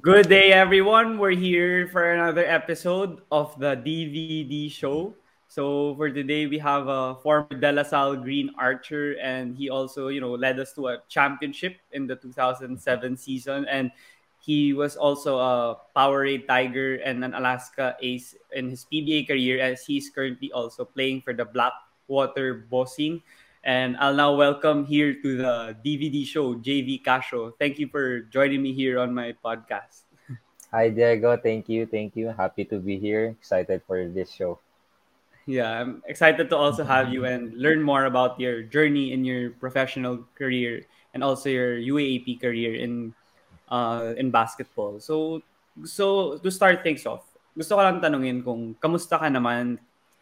Good day, everyone. We're here for another episode of the DVD show. So for today, we have a former De La Salle Green Archer, and he also, you know, led us to a championship in the 2007 season, and he was also a Powerade Tiger and an Alaska Ace in his PBA career, as he's currently also playing for the Blackwater Bossing. And I'll now welcome here to the DVD show, Jvee Casio. Thank you for joining me here on my podcast. Hi, Diego. Thank you. Thank you. Happy to be here. Excited for this show. Yeah, I'm excited to also have you and learn more about your journey in your professional career and also your UAAP career in uh, in basketball. So, so to start things off, gusto ko lang tanungin kung kamusta ka naman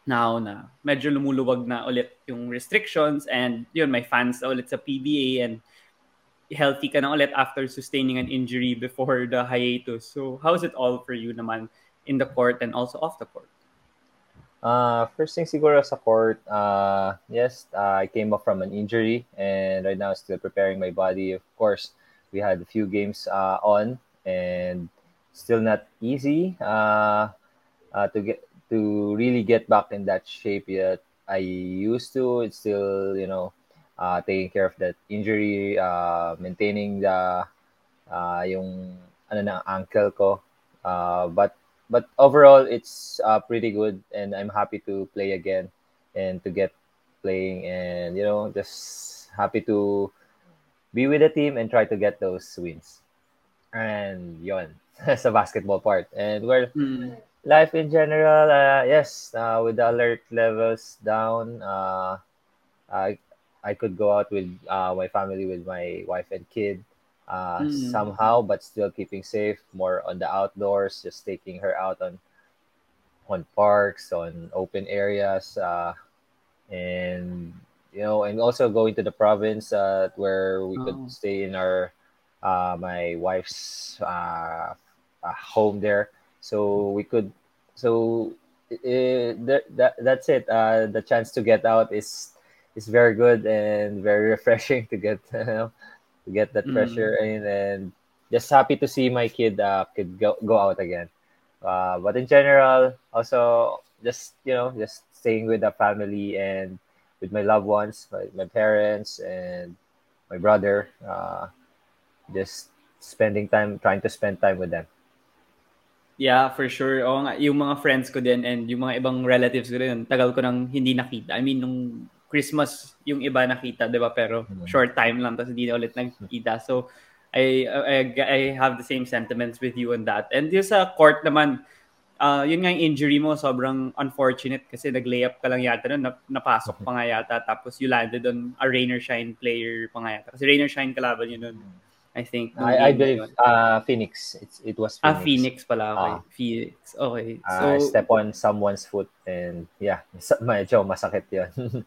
now na medyo lumuluwag na ulit yung restrictions and yun, may fans na ulit sa PBA and healthy ka na ulit after sustaining an injury before the hiatus. So, how's it all for you naman in the court and also off the court? Uh, first thing siguro sa court, uh, yes, uh, I came up from an injury and right now still preparing my body. Of course, we had a few games uh, on and still not easy uh, uh, to get to really get back in that shape that I used to. It's still, you know, uh, taking care of that injury, uh, maintaining the uh, yung ano na ankle ko. Uh, but but overall, it's uh, pretty good, and I'm happy to play again and to get playing, and you know, just happy to be with the team and try to get those wins. And yon sa basketball part. And we're Mm. Life in general, uh, yes, uh, with the alert levels down, uh, I I could go out with uh, my family, with my wife and kid, uh, Mm. somehow, but still keeping safe. More on the outdoors, just taking her out on on parks, on open areas, uh, and you know, and also going to the province uh, where we Oh. could stay in our uh, my wife's uh, uh, home there so we could so uh, that, that that's it. Uh, the chance to get out is is very good and very refreshing to get you know, to get that Mm. pressure in. And just happy to see my kid uh, could go, go out again. Uh, but in general also just you know just staying with the family and with my loved ones my, my parents and my brother uh, just spending time trying to spend time with them Yeah, for sure. Oo nga, yung mga friends ko din and yung mga ibang relatives ko din, tagal ko nang hindi nakita. I mean, nung Christmas, yung iba nakita, di ba? Pero Mhm. short time lang, tapos hindi na ulit nagkita. So, I, I, I have the same sentiments with you on that. And yung sa court naman, ah yun nga yung injury mo, sobrang unfortunate kasi nag-layup ka lang yata nun, nap- napasok pa nga yata, tapos you landed on a Rainer Shine player pa nga yata. Kasi Rainer Shine kalaban yun nun, I think. I, I believe uh, Phoenix it's, it was Phoenix, Ah, Phoenix pala. Okay. Ah. Phoenix. Okay. Uh, So, step on someone's foot and yeah medyo masakit yun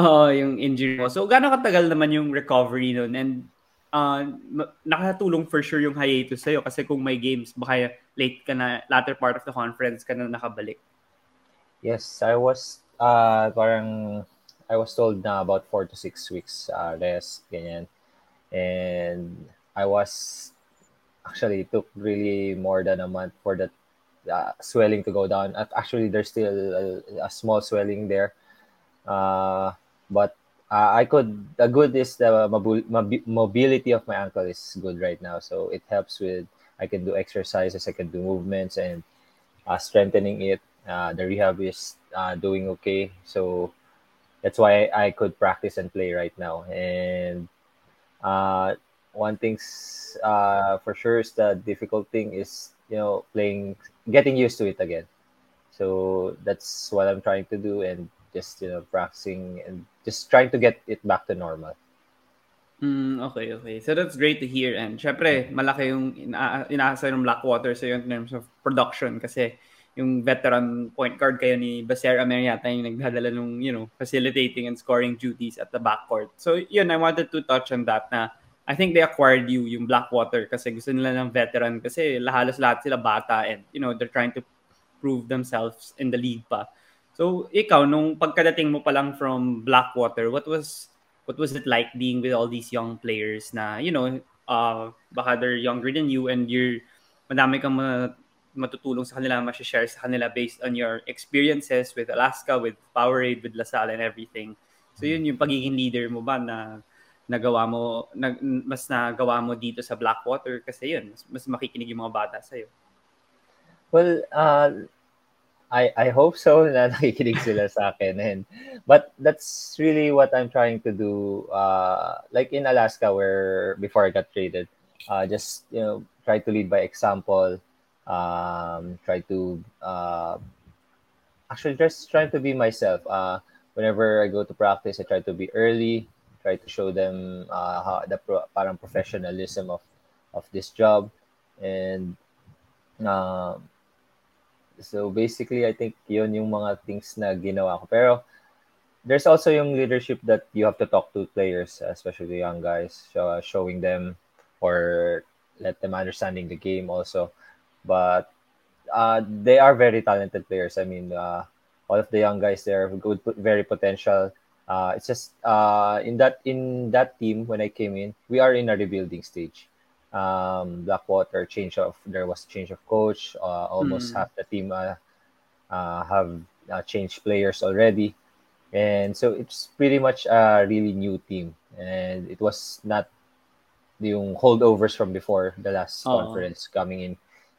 oo, yung injury mo. So, gaano katagal naman yung recovery nun? And uh, nakatulong for sure yung hiatus sa'yo kasi kung may games, baka late ka na, latter part of the conference ka na nakabalik. yes I was uh, parang I was told na about four to six weeks uh, rest ganyan and I was actually it took really more than a month for that uh, swelling to go down. Actually, there's still a, a small swelling there, uh, but uh, I could. The good is the mobi- mobi- mobility of my ankle is good right now, so it helps with. I can do exercises, I can do movements, and uh, strengthening it. Uh, the rehab is uh, doing okay, so that's why I could practice and play right now. And uh, one thing's uh, for sure is the difficult thing is you know playing getting used to it again so that's what i'm trying to do and just you know practicing and just trying to get it back to normal Mm, okay, okay. So that's great to hear. And syempre, malaki yung ina- inaasa ng Blackwater sa in terms of production kasi yung veteran point guard kayo ni Baser Amer yata yung nagdadala ng, you know, facilitating and scoring duties at the backcourt. So yun, I wanted to touch on that na I think they acquired you, yung Blackwater, kasi gusto nila ng veteran kasi halos lahat sila bata and, you know, they're trying to prove themselves in the league pa. So, ikaw, nung pagkadating mo pa lang from Blackwater, what was what was it like being with all these young players na, you know, uh, baka they're younger than you and you're, madami kang matutulong sa kanila, share sa kanila based on your experiences with Alaska, with Powerade, with LaSalle and everything. So yun yung pagiging leader mo ba na nagawa mo, nag, mas nagawa mo dito sa Blackwater kasi yun, mas, mas makikinig yung mga bata sa'yo. Well, uh, I I hope so na nakikinig sila sa akin and but that's really what I'm trying to do uh like in Alaska where before I got traded uh just you know try to lead by example um, try to uh, actually just trying to be myself. Uh, whenever I go to practice, I try to be early, try to show them uh, how the pro- parang professionalism of of this job, and uh, so basically, I think yun yung mga things na ginawa ko. Pero there's also yung leadership that you have to talk to players, especially the young guys, so, showing them or let them understanding the game also but uh, they are very talented players. I mean, uh, all of the young guys there good, very potential. Uh, it's just uh, in that in that team when I came in, we are in a rebuilding stage. Um, Blackwater change of there was change of coach. Uh, almost mm. half the team uh, uh, have uh, changed players already, and so it's pretty much a really new team. And it was not the holdovers from before the last uh-huh. conference coming in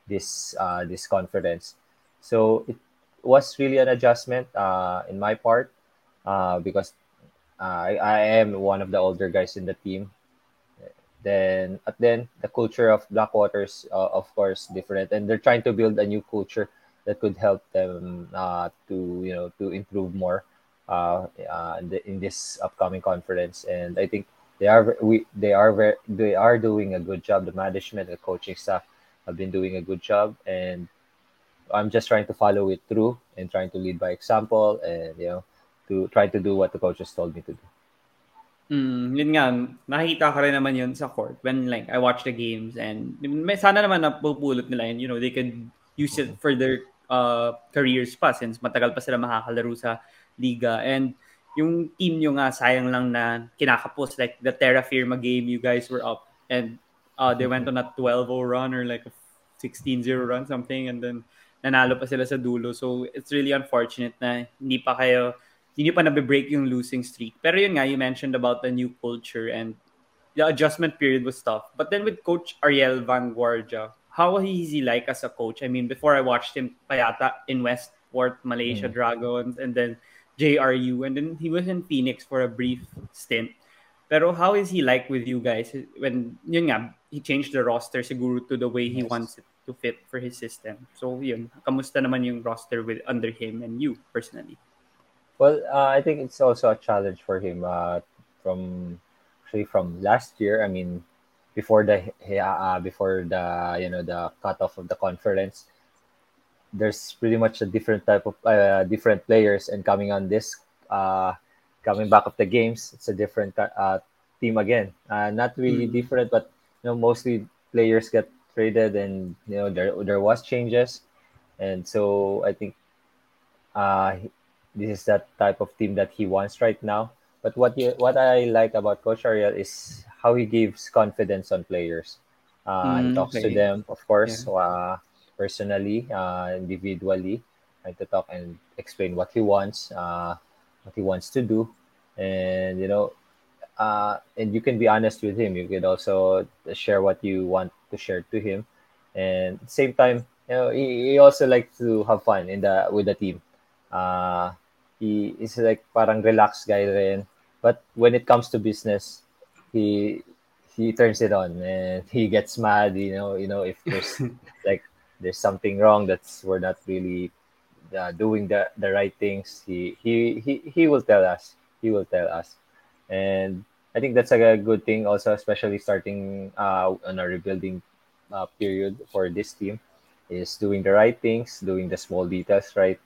this uh, this conference. So it was really an adjustment uh, in my part uh, because uh, I, I am one of the older guys in the team. Then, at then the culture of Blackwaters, uh, of course, different, and they're trying to build a new culture that could help them uh, to you know to improve more uh, in this upcoming conference. And I think they are we they are very they are doing a good job. The management, the coaching staff have been doing a good job and I'm just trying to follow it through and trying to lead by example and you know to try to do what the coaches told me to do. Mm, yun nga, nakikita ko rin naman yun sa court when like I watch the games and may, sana naman napupulot nila and you know they could use it for their uh, careers pa since matagal pa sila makakalaro sa liga and yung team nyo nga sayang lang na kinakapos like the Terra Firma game you guys were up and uh, they went on a 12-0 run or like a 16-0 run something and then nanalo pa sila sa dulo. So it's really unfortunate na hindi pa kayo hindi pa nabe-break yung losing streak. Pero yun nga, you mentioned about the new culture and the adjustment period was tough. But then with Coach Ariel Vanguardia, how is he like as a coach? I mean, before I watched him payata in Westport, Malaysia mm. Dragons, and then JRU, and then he was in Phoenix for a brief stint. Pero how is he like with you guys when yun nga he changed the roster siguro to the way he yes. wants it to fit for his system. So yun, kamusta naman yung roster with under him and you personally? Well, uh, I think it's also a challenge for him uh, from actually from last year. I mean, before the uh, before the you know the cutoff of the conference, there's pretty much a different type of uh, different players, and coming on this uh, coming back of the games, it's a different uh, team again. Uh, not really mm. different, but you know, mostly players get traded, and you know there there was changes, and so I think uh, this is that type of team that he wants right now. But what you, what I like about Coach Ariel is how he gives confidence on players. Uh, mm, he talks okay. to them, of course, yeah. uh, personally, uh, individually, and to talk and explain what he wants. Uh, what he wants to do and you know uh, and you can be honest with him you can also share what you want to share to him and at the same time you know he, he also likes to have fun in the with the team uh, he is like parang relaxed guy rin. but when it comes to business he he turns it on and he gets mad you know you know if there's like there's something wrong that's we're not really uh, doing the the right things, he he he he will tell us. He will tell us, and I think that's a good thing. Also, especially starting uh, on a rebuilding uh, period for this team, is doing the right things, doing the small details right,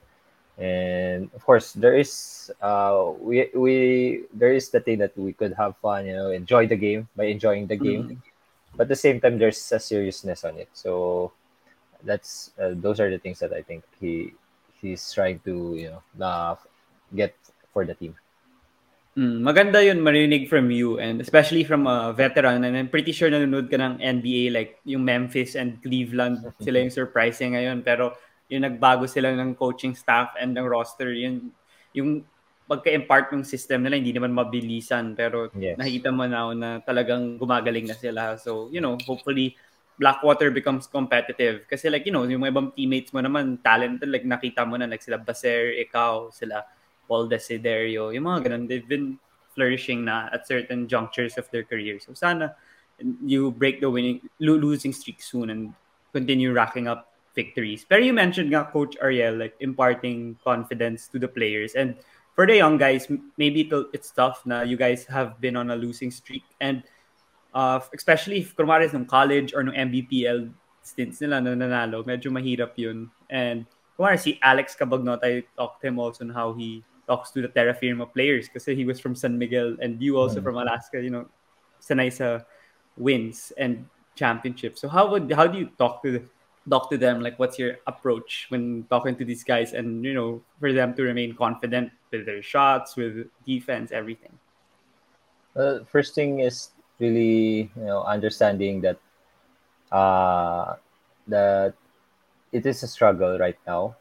and of course there is uh we we there is the thing that we could have fun you know enjoy the game by enjoying the game Mm. but at the same time there's a seriousness on it so that's uh, those are the things that i think he he's trying to you know uh, get for the team Mm, maganda yun marinig from you and especially from a veteran and I'm pretty sure nanonood ka ng NBA like yung Memphis and Cleveland. Sila yung surprising ngayon pero yung nagbago sila ng coaching staff and ng roster yun yung pagka-impart ng system nila hindi naman mabilisan pero Yes. nakita mo now na talagang gumagaling na sila. So you know hopefully Blackwater becomes competitive. Kasi like you know yung mga ibang teammates mo naman talented like nakita mo na like sila Baser, ikaw, sila Paul Desiderio, yung mga ganun, they've been flourishing na at certain junctures of their career. So sana you break the winning losing streak soon and continue racking up victories. Pero you mentioned nga Coach Ariel like imparting confidence to the players and for the young guys, maybe it's tough na you guys have been on a losing streak and uh, especially if kunwari nung college or nung MPBL stints nila na nanalo, medyo mahirap yun. And kunwari si Alex Cabagnot, I talked to him also on how he talks to the Terrafirma players kasi he was from San Miguel and you also Mm. from Alaska, you know, sanay sa wins and championships. So how would how do you talk to talk to them? Like what's your approach when talking to these guys and you know for them to remain confident with their shots, with defense, everything? Well, first thing is really you know understanding that uh that it is a struggle right now,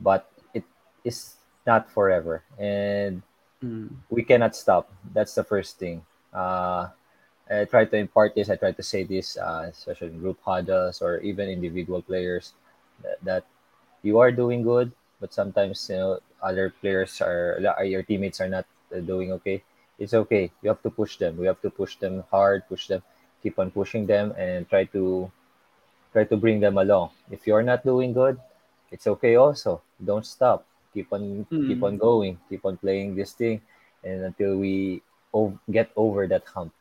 but it is not forever, and Mm. we cannot stop. That's the first thing. Uh, I try to impart this. I try to say this, uh, especially in group huddles or even individual players, that, that you are doing good, but sometimes you know other players are, are your teammates are not uh, doing okay. It's okay. You have to push them. We have to push them hard. Push them. Keep on pushing them and try to try to bring them along. If you're not doing good, it's okay also. Don't stop. Keep on keep Mm. on going. Keep on playing this thing and until we ov- get over that hump.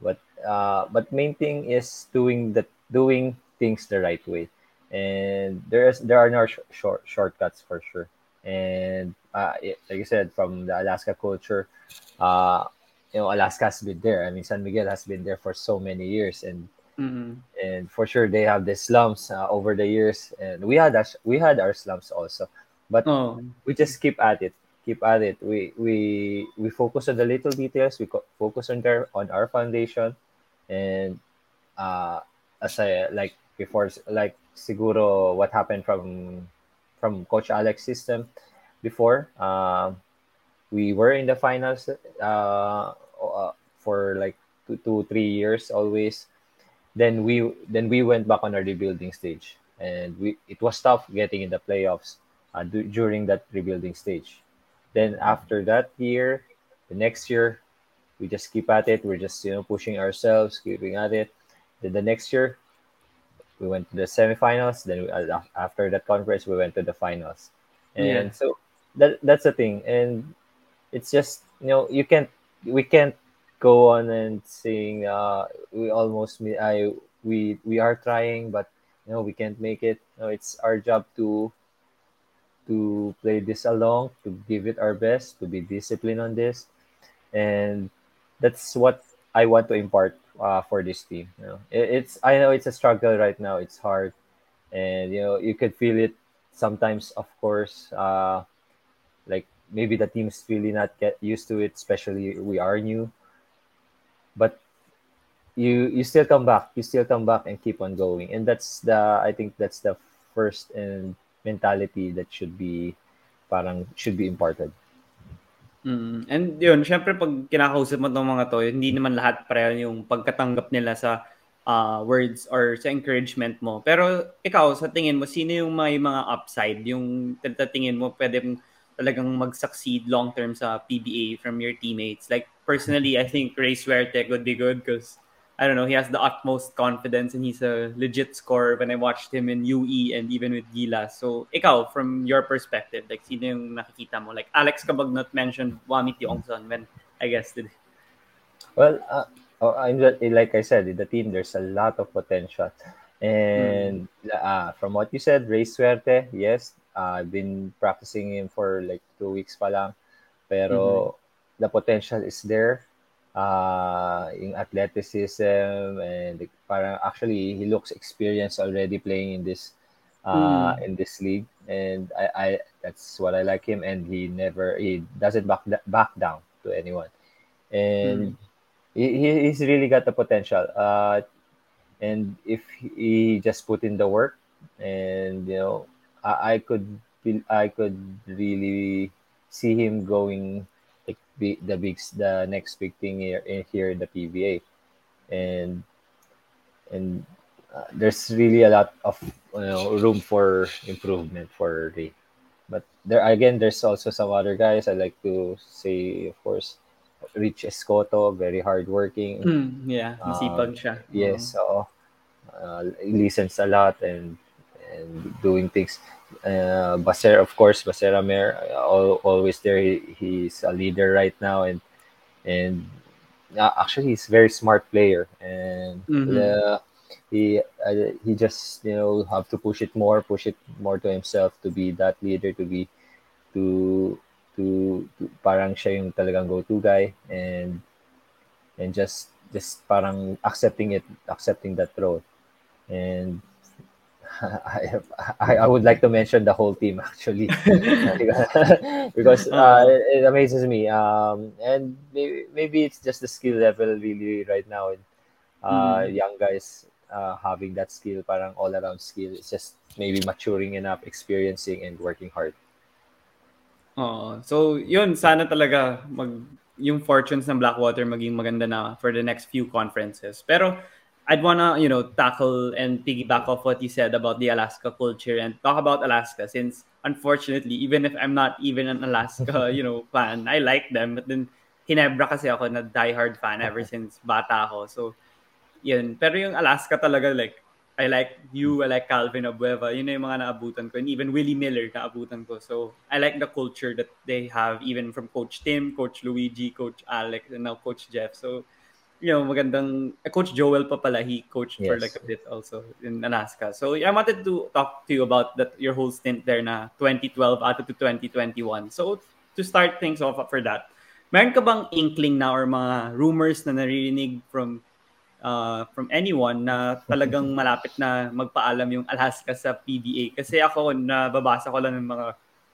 But uh but main thing is doing the doing things the right way. And there's there are no sh- short shortcuts for sure. And uh, it- like I said, from the Alaska culture, uh, you know, Alaska has been there. I mean, San Miguel has been there for so many years, and Mm. and for sure they have the slums uh, over the years and we had us we had our slums also but Oh. we just keep at it keep at it. We we we focus on the little details. We co- focus on their on our foundation. And uh as I like before like siguro what happened from from coach Alex system before um we were in the finals uh, uh for like two, two three years always. Then we then we went back on our rebuilding stage. And we it was tough getting in the playoffs uh, du- during that rebuilding stage. Then after that year the next year we just keep at it. We're just you know pushing ourselves keeping at it. Then the next year we went to the semifinals. Then we, uh, after that conference we went to the finals. And Yeah. so that that's the thing. And it's just you know you can't we can't go on and saying uh we almost i we we are trying but you know we can't make it. No it's our job to to play this along to give it our best to be disciplined on this. And that's what i want to impart uh, for this team you know. It, it's i know it's a struggle right now it's hard. And you know you could feel it sometimes of course uh like maybe the team's really not get used to it especially we are new. But you you still come back you still come back and keep on going. And that's the i think that's the first and mentality that should be parang should be imparted Mm. And yun, syempre pag kinakausap mo itong mga to, hindi naman lahat pareho yung pagkatanggap nila sa ah, words or sa encouragement mo. Pero ikaw, sa tingin mo, sino yung may mga upside? Yung tingin mo pwede talagang mag-succeed long-term sa PBA from your teammates? Like, personally, I think Ray Suerte would be good because, I don't know, he has the utmost confidence and he's a legit scorer when I watched him in UE and even with Gilas. So, ikaw, from your perspective, like, sino yung nakikita mo? Like, Alex Cabagnot mentioned Juami Tiongson when I guess did. Well, uh, oh, I'm the, like I said, in the team, there's a lot of potential. And uh, from what you said, Rey Suerte, yes, uh, I've been practicing him for like two weeks pa lang. Pero the potential is there. Uh, yung athleticism and like, parang actually he looks experienced already playing in this uh, in this league. And I, I that's what I like him. And he never he doesn't back back down to anyone. And he, he- he's really got the potential. Uh, and if he just put in the work and you know I, I could feel I could really see him going like the big the next big thing here in here in the PBA and and uh, there's really a lot of you know room for improvement for Rey. But there again there's also some other guys. I like to say of course Rich Escoto very hardworking. Mm, yeah, masipag siya. Yes, so uh, he listens a lot and and doing things. Uh, Baser, of course, Basera uh, always there. He, he's a leader right now, and and uh, actually he's a very smart player, and Mhm. uh, he uh, he just you know have to push it more, push it more to himself to be that leader, to be to to, to parang siya yung talagang go-to guy, and and just just parang accepting it, accepting that role. And I, I, I would like to mention the whole team actually because uh, it amazes me. Um, and maybe, maybe it's just the skill level really right now. And, uh, young guys uh, having that skill, parang all around skill. It's just maybe maturing enough, experiencing, and working hard. Oo. So, yun, sana talaga mag, yung fortunes ng Blackwater maging maganda na for the next few conferences. Pero, I'd wanna, you know, tackle and piggyback off what you said about the Alaska culture and talk about Alaska since, unfortunately, even if I'm not even an Alaska, you know, fan, I like them. But then, Hinebra kasi ako na diehard fan ever since bata ako. So, yun. Pero yung Alaska talaga, like, I like you, I like Calvin Abueva. Yun na yung mga naabutan ko. And even Willie Miller, naabutan ko. So, I like the culture that they have, even from Coach Tim, Coach Luigi, Coach Alex, and now Coach Jeff. So, you know, magandang... eh, Coach Joel pa pala, he coached for Yes. like a bit also in Alaska. So, I wanted to talk to you about that your whole stint there na 2012 out to 2021. So, to start things off for that, meron ka bang inkling na or mga rumors na naririnig from uh, from anyone na talagang malapit na magpaalam yung Alaska sa PBA. Kasi ako, nababasa ko lang ng mga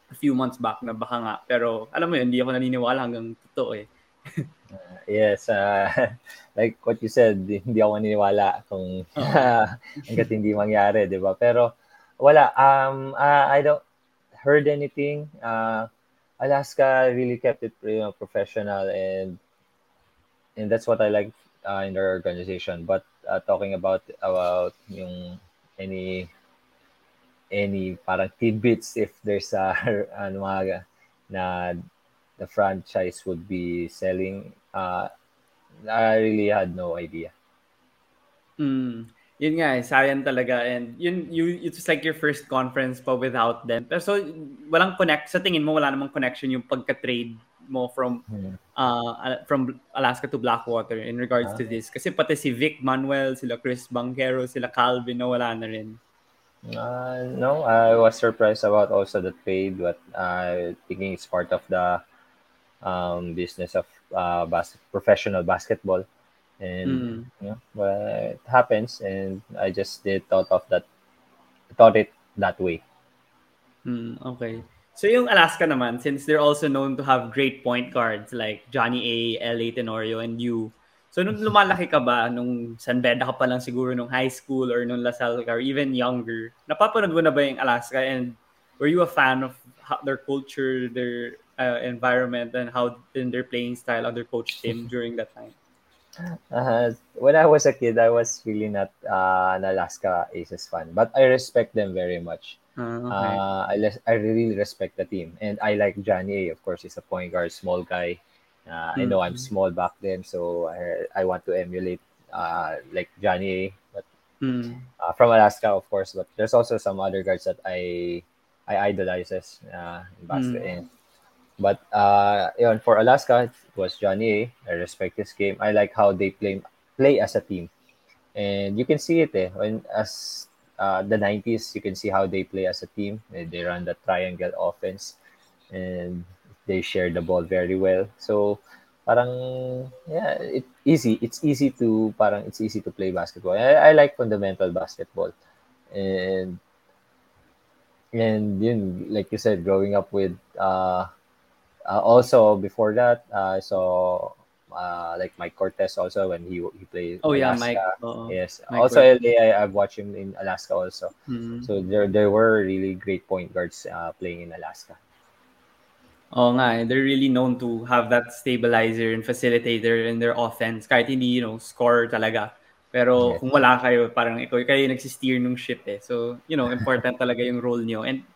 a few months back na baka nga. Pero alam mo yun, hindi ako naniniwala hanggang totoo eh. Yes, uh, like what you said, hindi ako maniniwala kung hanggat hindi mangyari, di ba? Pero wala, um, uh, I don't heard anything. Uh, Alaska really kept it you know, professional and and that's what I like uh, in their organization. But uh, talking about about yung any any parang tidbits if there's a ano mga na the franchise would be selling uh I really had no idea. Mm. Yun nga eh, sayang talaga. And yun, you, it's like your first conference pa without them. Pero so, walang connect, sa tingin mo, wala namang connection yung pagka-trade mo from Hmm. uh, from Alaska to Blackwater in regards to this. Kasi pati si Vic Manuel, sila Chris Banquero, sila Calvin, na wala na rin. Uh, no, I was surprised about also the trade, but I thinking it's part of the um, business of uh, bas- professional basketball, and Mm. you know, well, it happens, and I just did thought of that, thought it that way. Hmm, okay. So yung Alaska naman, since they're also known to have great point guards like Johnny A, L.A. Tenorio, and you. So nung lumalaki ka ba, nung San Beda ka pa lang siguro nung high school or nung LaSalle ka or even younger, napapanood mo na ba yung Alaska and were you a fan of their culture, their uh, environment, and how in their playing style under Coach Tim during that time? Uh, when I was a kid, I was really not uh, an Alaska Aces fan, but I respect them very much. Ah, okay. Uh, I, les- I really respect the team, and I like Johnny A. Of course, he's a point guard, small guy. Uh, I know I'm Mhm. small back then, so I, I want to emulate uh, like Johnny A. But Hmm. uh, from Alaska, of course. But there's also some other guards that I I idolizes uh, in basket. Mm. But uh, for Alaska, it was Johnny. I respect his game. I like how they play play as a team, and you can see it eh, when as uh, the 90s, you can see how they play as a team. They, they run the triangle offense and they share the ball very well. So, parang, yeah, it, easy. It's easy to, parang, it's easy to play basketball. I, I like fundamental basketball. And, and yun, like you said, growing up with, uh, uh, also before that, uh, I saw uh, like Mike Cortez also when he he played. Oh yeah, Mike. uh, Yes. Mike also Cortez. LA, I, I've watched him in Alaska also. mhm. So there there were really great point guards uh, playing in Alaska. Oh nga, eh, they're really known to have that stabilizer and facilitator in their offense. Kahit hindi, you know, score talaga. Pero Yes. kung wala kayo, parang ikaw, kayo yung nagsisteer nung ship eh. So, you know, important talaga yung role nyo. And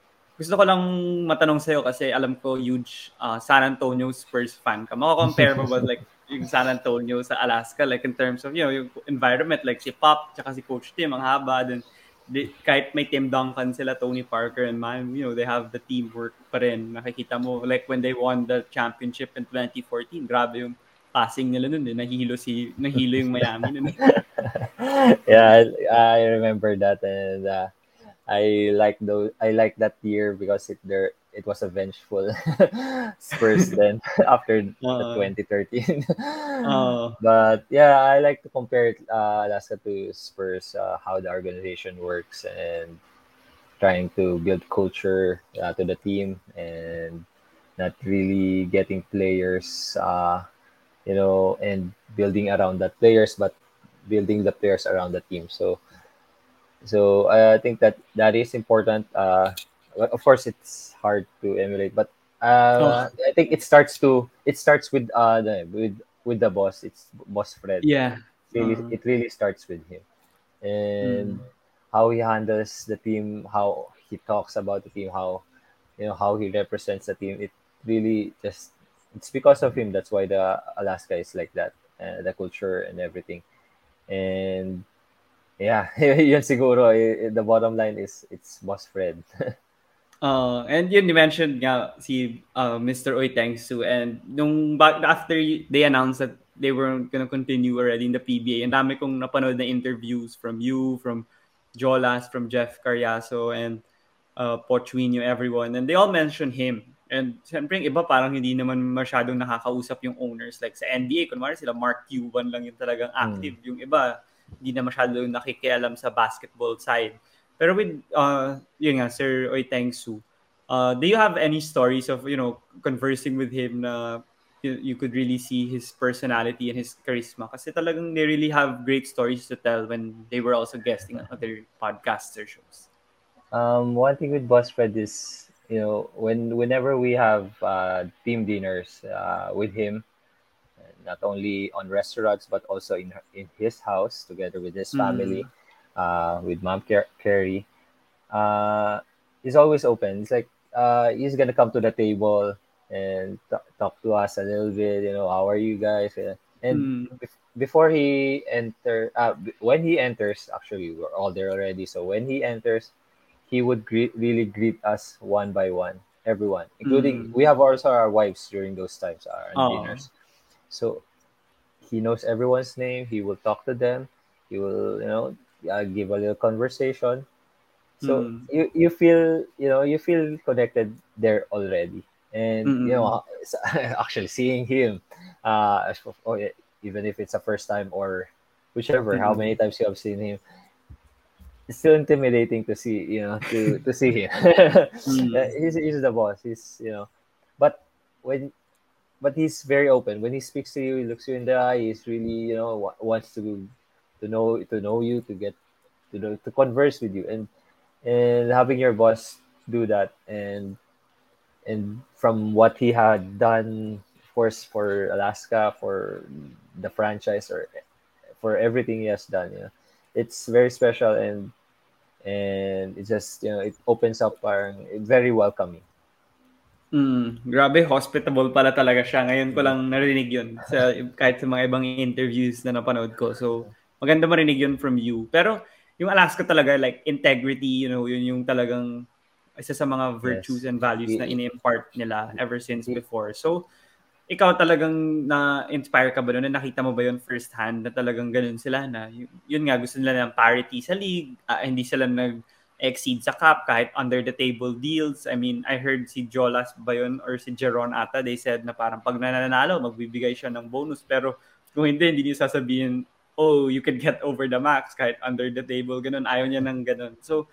gusto ko lang matanong sa'yo kasi alam ko huge uh, San Antonio Spurs fan ka. Makakompare mo ba like yung San Antonio sa Alaska like in terms of, you know, yung environment like si Pop tsaka si Coach Tim ang haba then di, kahit may Tim Duncan sila, Tony Parker and man, you know, they have the teamwork pa rin. Nakikita mo, like when they won the championship in 2014, grabe yung passing nila nun eh. Nahilo si, nahilo yung Miami nun eh. yeah, I, I remember that, and uh, I like those. I like that year because it there it was a vengeful Spurs then after the Uh, 2013. uh, but yeah, I like to compare uh, Alaska to Spurs, uh, how the organization works and trying to build culture uh, to the team and not really getting players, uh, you know, and building around that players, but building the players around the team. So, so I think that that is important. Uh, of course, it's hard to emulate, but uh, I think it starts to it starts with uh the, with with the boss. It's boss Fred. yeah. Really, Uh-huh. it really starts with him, and Mm. how he handles the team, how he talks about the team, how you know how he represents the team. It really just it's because of him. That's why the Alaska is like that, uh, the culture and everything, and yeah, yun siguro. eh, The bottom line is it's boss Fred. Uh, and yun, you mentioned nga si uh, Mr. Oy Tangsu and nung ba- after they announced that they were gonna continue already in the PBA, and dami kong napanood na interviews from you, from Jolas, from Jeff Carriaso, and uh, Pochuino, everyone, and they all mentioned him. And siyempre, yung iba parang hindi naman masyadong nakakausap yung owners. Like sa NBA, kunwari sila Mark Cuban lang yung talagang active. Yung iba, hindi na masyadong nakikialam sa basketball side. Pero with, uh, yun nga, Sir Oy Tangsu, uh, do you have any stories of, you know, conversing with him na you, you could really see his personality and his charisma? Kasi talagang they really have great stories to tell when they were also guesting on other podcasts or shows. Um, one thing with Boss Fred is, you know, when whenever we have uh, team dinners uh, with him, not only on restaurants but also in in his house together with his family, uh, with Mom Car- Carrie, uh, he's always open. It's like uh, he's gonna come to the table and t- talk to us a little bit. You know, how are you guys? And Mm. bef- before he enter, uh, b- when he enters, actually we're all there already. So when he enters, he would greet, really greet us one by one, everyone, including Mm. we have also our wives during those times, our Aw. dinners. So he knows everyone's name. He will talk to them. He will, you know, uh, give a little conversation. So Mm. you you feel you know you feel connected there already, and you know actually seeing him, uh, oh, yeah, even if it's a first time or whichever, how Mm. many times you have seen him, it's still intimidating to see you know to to see him. Mm. He's he's the boss. He's you know, but when but he's very open when he speaks to you. He looks you in the eye. He's really you know wants to to know to know you to get to know, to converse with you and and having your boss do that and and from what he had done of course for Alaska for the franchise or for everything he has done you know it's very special and and it just you know it opens up very welcoming Mm, grabe, hospitable pala talaga siya. Ngayon ko lang narinig yun sa, kahit sa mga ibang interviews na napanood ko. So, maganda marinig yun from you. Pero, yung Alaska talaga, like, integrity, you know, yun yung talagang isa sa mga virtues Yes. and values na ini-impart nila ever since before. So, ikaw talagang na-inspire ka ba doon? Na nakita mo ba yun first hand na talagang ganun sila na yun, yun nga gusto nila ng parity sa league, uh, hindi sila nag exceed sa cap kahit under the table deals. I mean, I heard si Jolas ba yun or si Jeron ata, they said na parang pag nananalo, magbibigay siya ng bonus. Pero kung hindi, hindi niya sasabihin, oh, you can get over the max kahit under the table, ganun. Ayaw niya ng ganun. So,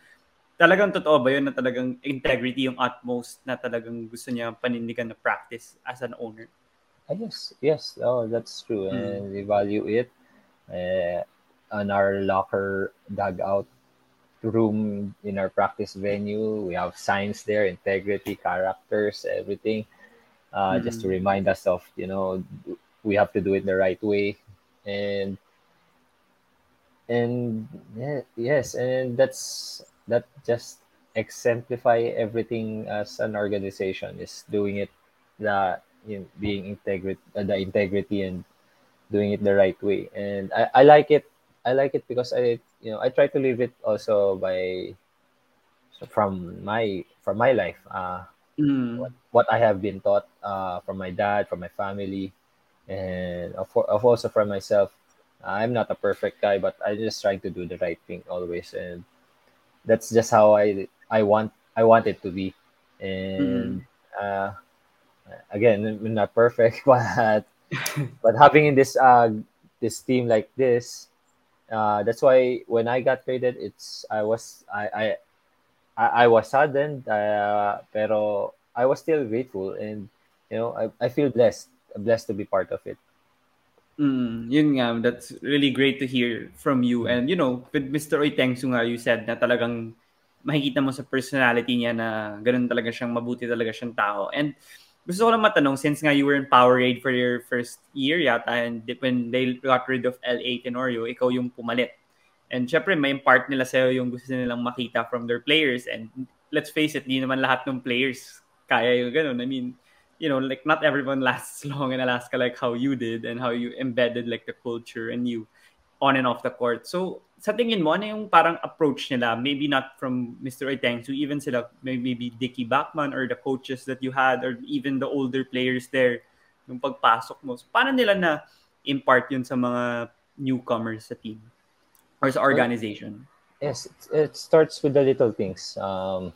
talagang totoo ba yun na talagang integrity yung utmost na talagang gusto niya panindigan na practice as an owner? Uh, yes, yes, oh, that's true, mm. and we value it. Uh, on our locker dugout room in our practice venue, we have signs there, integrity, characters, everything, uh, mm. just to mm. remind us of you know we have to do it the right way, and and yeah, yes, and that's that just exemplify everything as an organization is doing it the you know, being integrity, uh, the integrity and doing it the right way. And I, I like it. I like it because I, you know, I try to live it also by from my from my life. Uh, mm. what, what I have been taught uh, from my dad, from my family, and of, of also from myself. I'm not a perfect guy, but I just trying to do the right thing always, and that's just how I I want I want it to be. And mm. uh, again not perfect but but having in this uh this team like this uh that's why when i got traded it's i was i i i, was saddened uh, pero i was still grateful and you know i, I feel blessed blessed to be part of it Mm, yun nga, that's really great to hear from you. And you know, with Mr. Oitengsu nga, you said na talagang makikita mo sa personality niya na ganun talaga siyang mabuti talaga siyang tao. And gusto ko lang matanong, since nga you were in Powerade for your first year yata, and when they got rid of LA Tenorio, ikaw yung pumalit. And syempre, may part nila sa'yo yung gusto nilang makita from their players. And let's face it, di naman lahat ng players kaya yung ganun. I mean, you know, like not everyone lasts long in Alaska like how you did and how you embedded like the culture and you on and off the court. So, sa tingin mo, ano yung parang approach nila? Maybe not from Mr. Itengsu, even sila, maybe Dickie Backman or the coaches that you had or even the older players there nung pagpasok mo. So, paano nila na impart yun sa mga newcomers sa team or sa organization? Yes, it, it starts with the little things. Um,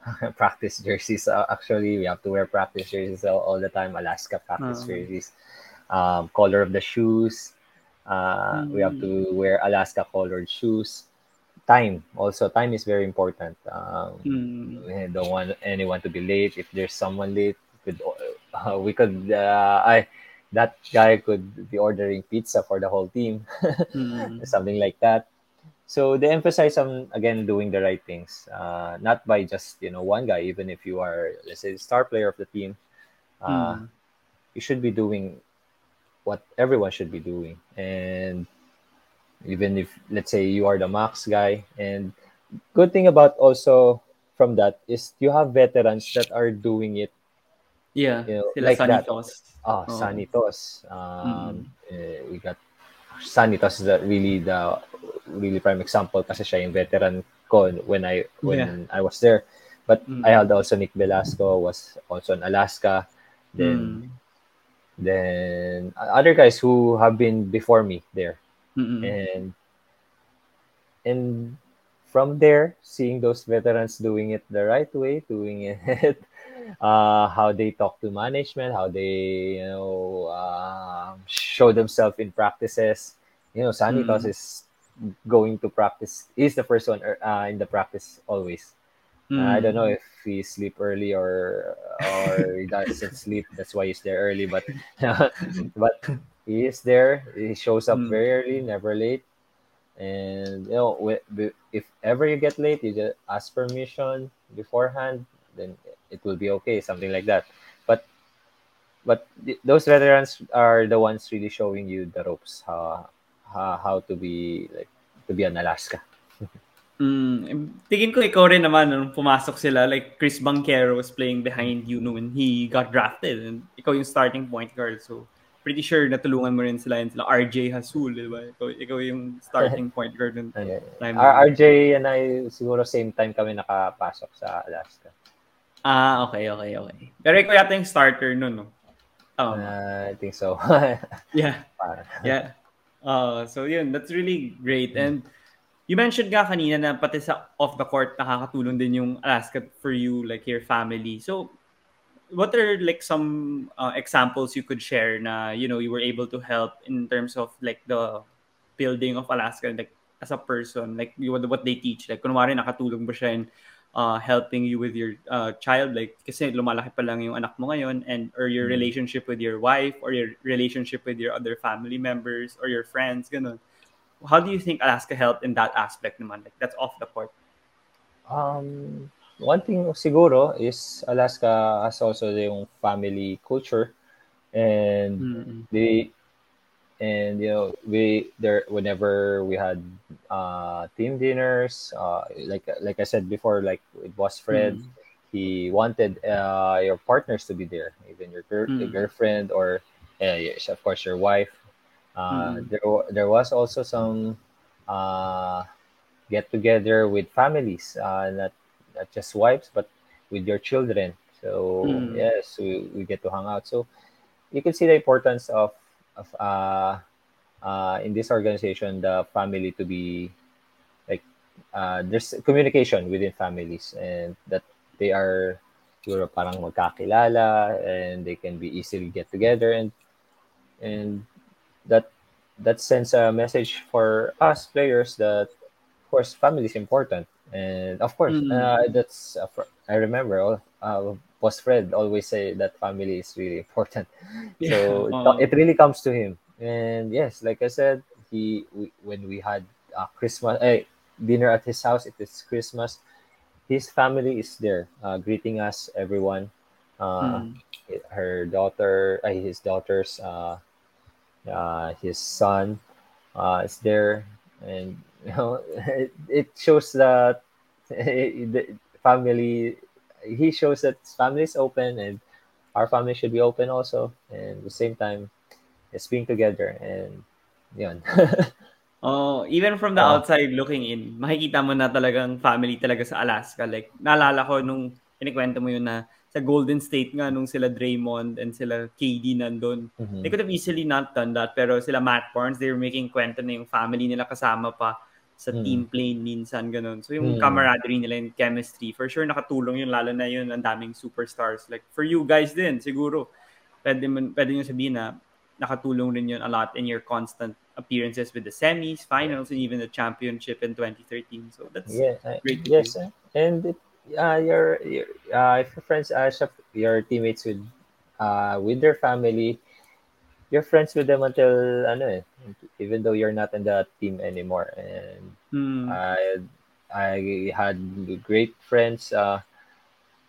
practice jerseys. Uh, actually, we have to wear practice jerseys all, all the time. Alaska practice uh-huh. jerseys. Um, color of the shoes, uh, mm. We have to mm. wear Alaska colored shoes. Time also time is very important. Um, mm. We don't want anyone to be late. If there's someone late, we could uh, we could uh, I that guy could be ordering pizza for the whole team, mm. something like that. So they emphasize on again doing the right things, uh, not by just you know one guy. Even if you are let's say the star player of the team, uh, mm. you should be doing what everyone should be doing. And even if let's say you are the max guy, and good thing about also from that is you have veterans that are doing it. Yeah, you know, like Sonny Thoss. that. Oh, oh. Sonny Thoss. Um, mm. uh, we got Sonny Thoss is the, really the really prime example kasi siya yung veteran ko when I when yeah. I was there. But mm. I had also Nick Belasco was also in Alaska. Then mm. Then other guys who have been before me there, mm-hmm. and and from there, seeing those veterans doing it the right way, doing it, uh, how they talk to management, how they you know uh, show themselves in practices. You know, Sonny Thoss mm. is going to practice. He's the first one uh, in the practice always. Mm. I don't know if he sleep early or or he doesn't sleep. That's why he's there early. But but he is there. He shows up mm. very early, never late. And you know, if ever you get late, you just ask permission beforehand. Then it will be okay. Something like that. But but those veterans are the ones really showing you the ropes how how, how to be like to be an Alaska. Mm, tingin ko ikaw rin naman nung pumasok sila, like Chris Banquero was playing behind you when he got drafted and ikaw yung starting point guard. So, pretty sure natulungan mo rin sila yun sila RJ Hasul, di ba? Ikaw, ikaw yung starting point guard time. R- RJ and I, siguro same time kami nakapasok sa Alaska. Ah, okay, okay, okay. Pero ikaw yata yung starter nun, no? Tama. Uh, I think so. Yeah. Yeah. Uh, so yun, that's really great. And you mentioned nga kanina na pati sa off the court nakakatulong din yung Alaska for you, like your family. So what are like some uh, examples you could share na you know you were able to help in terms of like the building of Alaska like as a person like you, what they teach like kunwari nakatulong ba siya in uh, helping you with your uh, child like kasi lumalaki pa lang yung anak mo ngayon and or your Mm. relationship with your wife or your relationship with your other family members or your friends ganun how do you think Alaska helped in that aspect naman like that's off the court Um, one thing siguro is Alaska has also yung family culture and Mm-mm. they and you know we there whenever we had uh team dinners uh like like I said before like with boss Fred Mm. he wanted uh your partners to be there even your gir- Mm. girlfriend or uh, yes, of course your wife uh Mm. there there was also some uh get together with families uh not not just wives but with your children so Mm. yes we, we get to hang out so you can see the importance of of uh, uh, in this organization the family to be like uh, there's communication within families and that they are siguro parang magkakilala and they can be easily get together and and that that sends a message for us players that of course family is important. And of course Mm. uh, that's uh, I remember uh, boss Fred always say that family is really important. So it, it really comes to him. And yes like i said he we, when we had uh, christmas eh, dinner at his house it is christmas his family is there uh, greeting us everyone. Uh, Mm. her daughter uh, his daughters uh, uh, his son uh, is there and you know it, it shows that the family he shows that family is open and our family should be open also and at the same time it's being together and yun Oh, even from the Oo. outside looking in, makikita mo na talagang family talaga sa Alaska. Like, naalala ko nung kinikwento mo yun na sa Golden State nga nung sila Draymond and sila KD nandun. Mhm. They could have easily not done that, pero sila Matt Barnes, they were making kwento na yung family nila kasama pa sa Mm. team plane minsan, ganun. So yung Mm. camaraderie nila, yung chemistry, for sure nakatulong yun, lalo na yun, ang daming superstars. Like, for you guys din, siguro, pwede, man, pwede nyo sabihin na nakatulong rin yun a lot in your constant appearances with the semis, finals, and even the championship in 2013. So that's yeah uh, great yes and it, uh, your, your uh, if your friends uh, siya- your teammates with uh, with their family you're friends with them until ano eh, even though you're not in the team anymore and Mm. I I had great friends uh,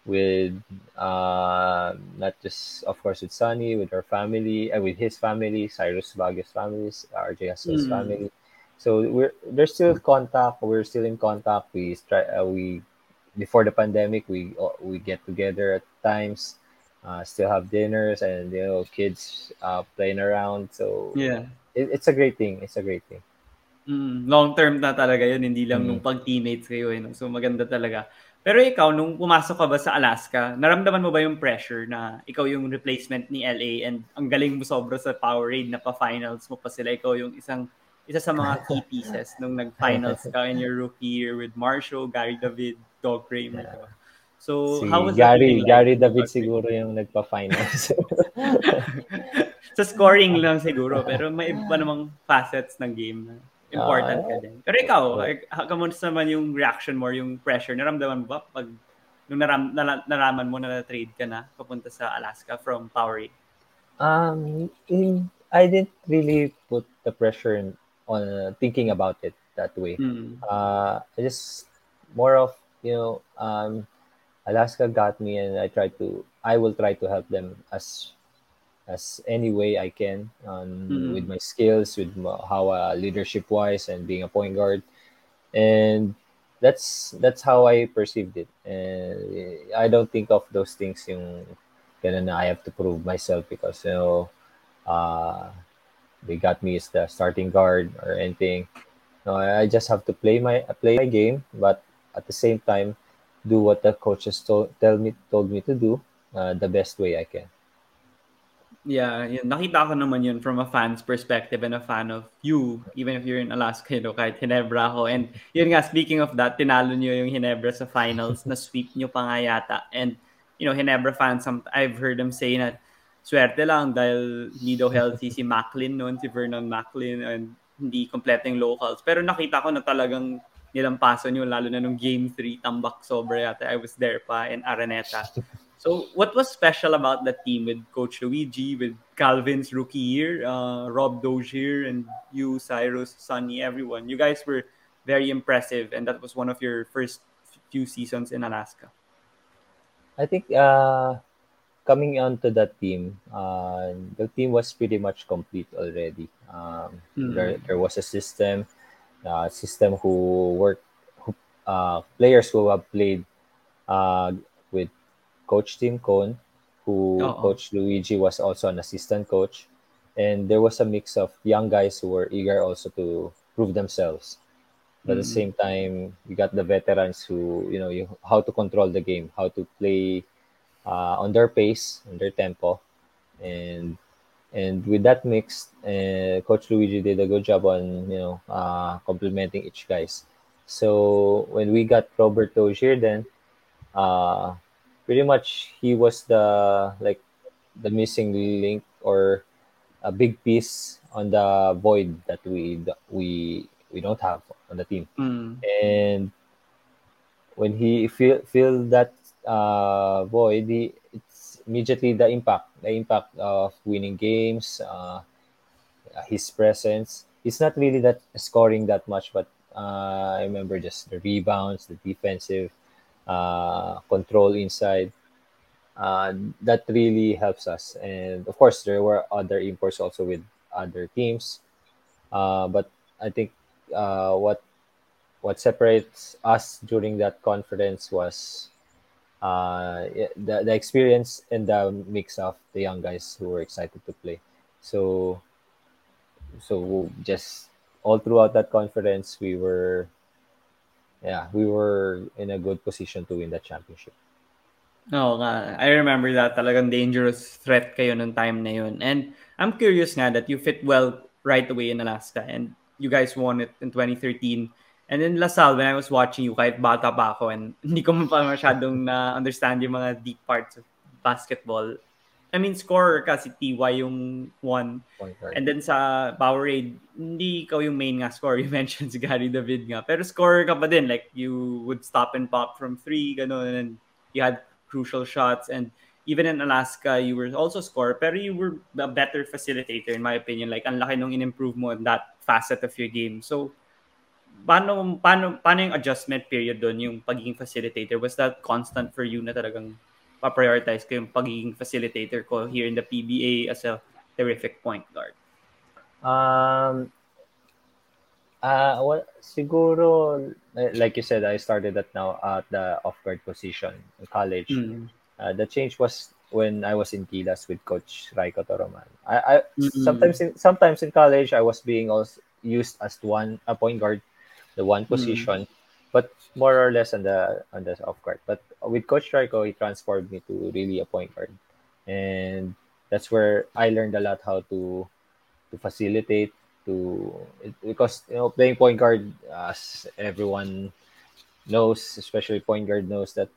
with uh, not just of course with Sonny, with her family, uh, with his family, Cyrus Baguio's families, RJ Jazul's Mm. family. So we're there's still contact. We're still in contact. We try uh, we before the pandemic we uh, we get together at times. Uh, still have dinners and you know kids uh, playing around. So yeah. it, it's a great thing. It's a great thing. Mm, long term na talaga yun, hindi lang Mm. nung pag-teammates kayo. Eh, no? So maganda talaga. Pero ikaw, nung pumasok ka ba sa Alaska, naramdaman mo ba yung pressure na ikaw yung replacement ni LA and ang galing mo sobra sa Powerade na pa-finals mo pa sila. Ikaw yung isang isa sa mga key pieces nung nag-finals ka in your rookie year with Marshall, Gary David, Dog Kramer. Yeah. diba? So, Si how was that Gary, like? Gary David siguro yung nagpa-finals. sa scoring lang siguro, pero may iba namang facets ng game na important ka din. Pero ikaw, Ah. like, kamusta naman yung reaction mo, yung pressure? Naramdaman mo ba pag nung naram, nala- naraman mo na na-trade ka na papunta sa Alaska from Powerade? um, in, I didn't really put the pressure in, on thinking about it that way. Mm. Uh, I just more of you know, um, Alaska got me, and I try to. I will try to help them as as any way I can um, Mm. with my skills, with how uh, leadership wise, and being a point guard, and that's that's how I perceived it. And I don't think of those things yung ganun na I have to prove myself because you know uh, they got me as the starting guard or anything. No, I just have to play my play my game, but at the same time, do what the coaches told tell me told me to do uh, the best way I can. Yeah, yun. Nakita ko naman yun from a fan's perspective and a fan of you, even if you're in Alaska, you know, kahit Hinebra ako. And yun nga, speaking of that, tinalo nyo yung Hinebra sa finals, na sweep nyo pa nga yata. And, you know, Hinebra fans, some, I've heard them say na, swerte lang dahil daw healthy si Macklin noon, si Vernon Macklin, and hindi kompleto yung locals. Pero nakita ko na talagang nilampasan nyo, lalo na nung Game 3, tambak sobra yata. I was there pa in Araneta. So, what was special about the team with Coach Luigi, with Calvin's rookie year, uh, Rob Dozier, and you, Cyrus, Sonny, everyone? You guys were very impressive, and that was one of your first few seasons in Alaska. I think uh, coming onto that team, uh, the team was pretty much complete already. Um, Mhm. there, there was a system, uh, system who work, who, uh, players who have played uh, with Coach Tim Cone, who Oo. Coach Luigi was also an assistant coach, and there was a mix of young guys who were eager also to prove themselves. But at the Mhm. same time, you got the veterans who you know you, how to control the game, how to play uh, on their pace, on their tempo, and and with that mix, uh, Coach Luigi did a good job on you know uh, complementing each guys. So when we got Robert Dozier, then uh, pretty much he was the like the missing link or a big piece on the void that we we we don't have on the team Mm. and when he feel feel that uh, void, he, it's immediately the impact, the impact of winning games, uh, his presence. It's not really that scoring that much, but uh, I remember just the rebounds, the defensive uh, control inside. Uh, that really helps us, and of course there were other imports also with other teams. Uh, but I think uh, what what separates us during that conference was uh, the, the experience and the mix of the young guys who were excited to play. So, so just all throughout that conference, we were, yeah, we were in a good position to win that championship. Oo nga. I remember that talagang dangerous threat kayo nung time na yun. And I'm curious nga that you fit well right away in Alaska and you guys won it in 2013. And in LaSalle, when I was watching you, kahit bata pa ako and hindi ko pa masyadong na-understand yung mga deep parts of basketball. I mean, scorer kasi TY yung one. And then sa Powerade, hindi ikaw yung main nga scorer. You mentioned si Gary David nga. Pero scorer ka pa din. Like, you would stop and pop from three, gano'n. And you had crucial shots. And even in Alaska, you were also scorer. Pero you were a better facilitator, in my opinion. Like, ang laki nung in-improve mo in that facet of your game. So, paano, paano, paano yung adjustment period doon, yung pagiging facilitator? Was that constant for you na talagang pa-prioritize ko yung pagiging facilitator ko here in the PBA as a terrific point guard? Um, uh, well, siguro, like you said, I started at now at the off-guard position in college. Mm. Uh, the change was when I was in Gilas with Coach Raiko Toroman. I, I Mm-mm. sometimes in sometimes in college I was being also used as one a point guard, the one position, but more or less on the on the off guard. But with Coach Rajko, he transformed me to really a point guard, and that's where I learned a lot how to to facilitate to because you know playing point guard as everyone knows, especially point guard knows that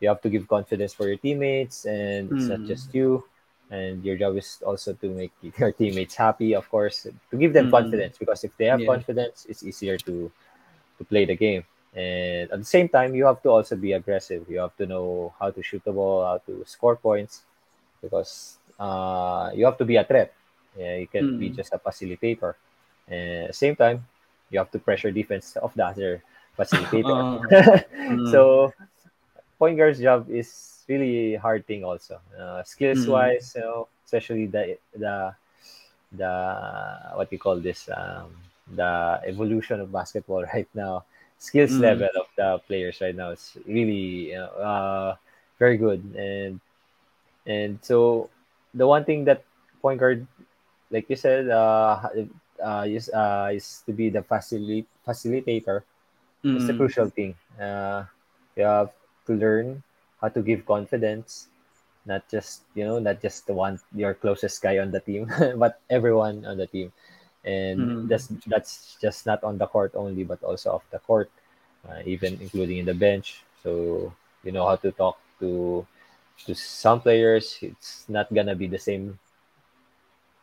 you have to give confidence for your teammates and it's not Mm. just you and your job is also to make your teammates happy of course to give them Mm. confidence because if they have Yeah. confidence it's easier to to play the game and at the same time you have to also be aggressive you have to know how to shoot the ball how to score points because uh, you have to be a threat yeah, you can be Mm. just a facilitator and at the same time you have to pressure defense of the other facilitator Uh, mm. so point guard's job is really hard thing also uh, skills wise you know especially the the the what you call this um, the evolution of basketball right now skills Mm. level of the players right now is really you know, uh, very good and and so the one thing that point guard like you said uh, uh, is, uh, is to be the facili- facilitator it's the Mm. crucial thing. Uh, you have to learn how to give confidence not just you know not just the one your closest guy on the team, but everyone on the team, and Mm. that's that's just not on the court only, but also off the court, uh, even including in the bench. So you know how to talk to to some players. It's not gonna be the same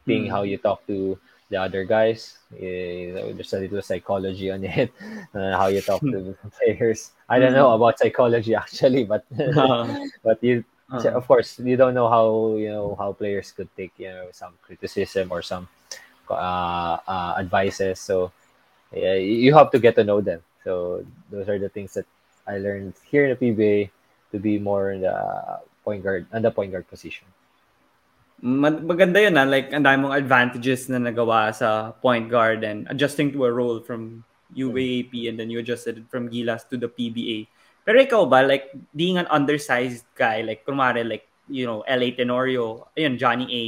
thing how Mm. you talk to the other guys. Eh, there's a little psychology on it, uh, how you talk to players. I don't know Mm. about psychology actually, but Uh, but you uh, of course you don't know how you know how players could take you know some criticism or some uh, uh, advices. So yeah, you have to get to know them. So those are the things that I learned here in the PBA to be more in the point guard on the point guard position. Mag- maganda yun ah. Like, ang dami mong advantages na nagawa sa point guard and adjusting to a role from UAAP and then you adjusted from Gilas to the PBA. Pero ikaw ba, like, being an undersized guy, like, kumare, like, you know, LA Tenorio, ayun, Johnny A,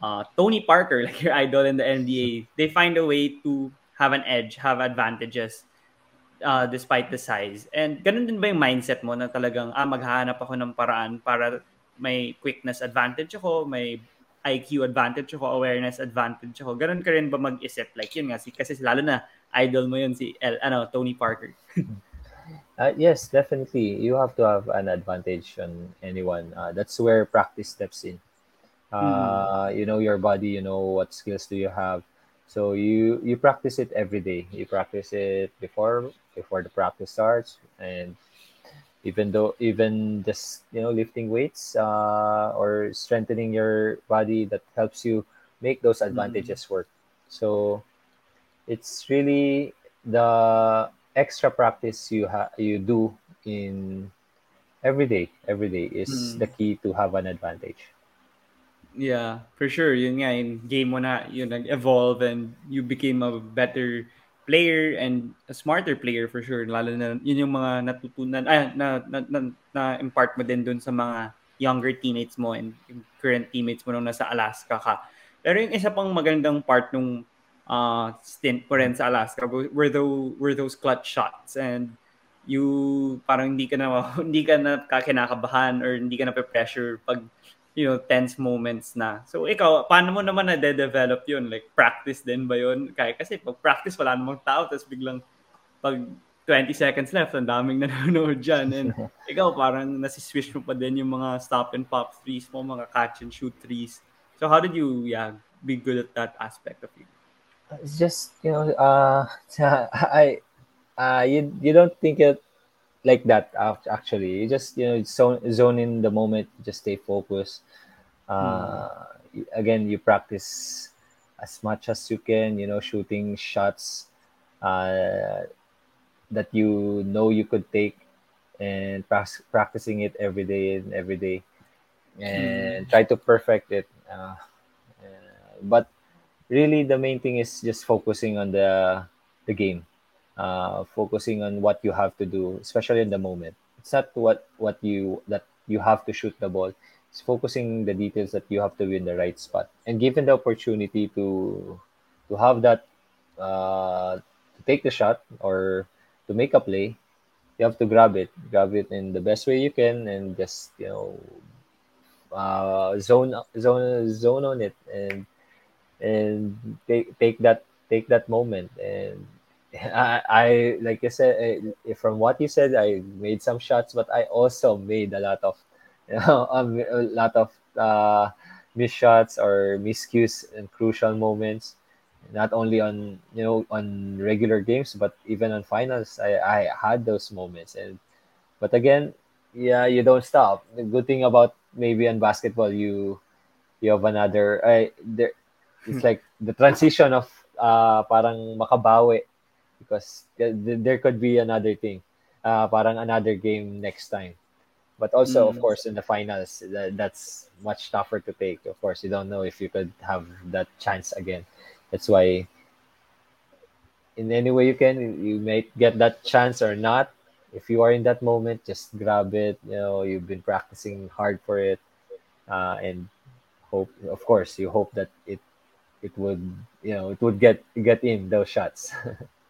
uh, Tony Parker, like your idol in the NBA, they find a way to have an edge, have advantages uh, despite the size. And ganun din ba yung mindset mo na talagang, ah, maghahanap ako ng paraan para may quickness advantage ako, may IQ advantage ako, awareness advantage ako. Ganun ka rin ba mag-isip? Like yun nga, si, kasi lalo na idol mo yun si El, ano, Tony Parker. Uh, yes, definitely. You have to have an advantage on anyone. Uh, that's where practice steps in. Uh, You know your body. You know what skills do you have. So you you practice it every day. You practice it before before the practice starts, and even though even just you know lifting weights uh, or strengthening your body that helps you make those advantages work. So it's really the extra practice you have you do in every day every day is Mm. the key to have an advantage Yeah, for sure. Yun nga, yung game mo na, you nag-evolve and you became a better player and a smarter player for sure. Lalo na, yun yung mga natutunan, ah, na, na, na, na impart mo din dun sa mga younger teammates mo and current teammates mo nung nasa Alaska ka. Pero yung isa pang magandang part nung uh, stint mo rin sa Alaska were, those, were those clutch shots and you parang hindi ka na hindi ka na kakinakabahan or hindi ka na pressure pag you know, tense moments na. So, ikaw, paano mo naman na-develop yun? Like, practice din ba yun? Kaya, kasi pag practice, wala namang tao, tapos biglang pag 20 seconds left, ang daming nanonood dyan. And ikaw, parang nasiswish mo pa din yung mga stop and pop threes mo, mga catch and shoot threes. So, how did you, yeah, be good at that aspect of you? it's just you know uh i uh you you don't think it like that actually. You just you know zone zone in the moment just stay focused. Uh y- again you practice as much as you can you know shooting shots uh that you know you could take and prac- practicing it every day and every day. And try to perfect it uh, uh, but really the main thing is just focusing on the the game uh, focusing on what you have to do especially in the moment. It's not what what you that you have to shoot the ball. It's focusing the details that you have to be in the right spot. And given the opportunity to to have that uh, to take the shot or to make a play you have to grab it. Grab it in the best way you can and just you know uh, zone zone zone on it and and take take that take that moment and I, I like you said eh, from what you said I made some shots but I also made a lot of you know a lot of uh, missed shots or miscues and crucial moments. Not only on you know on regular games but even on finals I, I had those moments. And but again yeah you don't stop. The good thing about maybe on basketball you you have another I there it's like the transition of uh parang makabawi because th- th- there could be another thing. Uh parang another game next time. But also of Mm. course in the finals that, that's much tougher to take. Of course you don't know if you could have that chance again. That's why in any way you can you may get that chance or not. If you are in that moment just grab it. You know you've been practicing hard for it. Uh, and hope of course you hope that it it would you know it would get get in those shots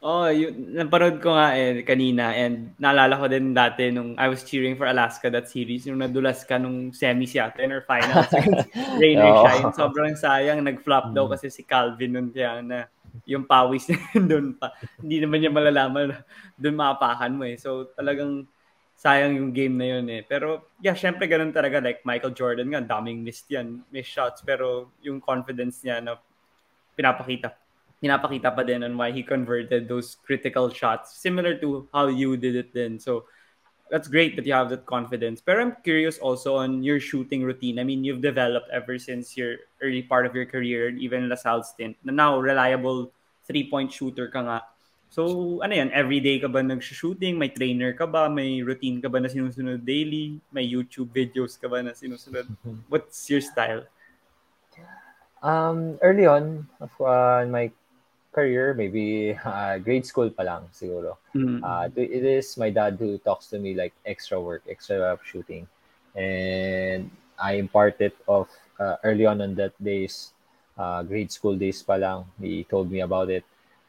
Oh, yun, napanood ko nga eh kanina and naalala ko din dati nung I was cheering for Alaska that series yung nadulas ka nung semis yata or finals Rain or Shine. Sobrang sayang nag-flop daw mm. kasi si Calvin nun kaya na yung pawis doon pa. Hindi naman niya malalaman doon maapakan mo eh. So talagang sayang yung game na yun eh. Pero yeah, syempre ganun talaga like Michael Jordan nga, daming missed yan, missed shots pero yung confidence niya na pinapakita pinapakita pa din on why he converted those critical shots similar to how you did it then so that's great that you have that confidence. But i'm curious also on your shooting routine. I mean you've developed ever since your early part of your career even LaSalle stint na now reliable three-point shooter ka nga. So ano yan? Everyday ka ba nag-shooting? May trainer ka ba? May routine ka ba na sinusunod daily? May YouTube videos ka ba na sinusunod? What's your style? Um early on uh, in my career, maybe uh, grade school pa lang siguro. Mm-hmm. Uh, it is my dad who talks to me like extra work, extra shooting. And I imparted of uh, early on on that days, uh, grade school days pa lang, he told me about it.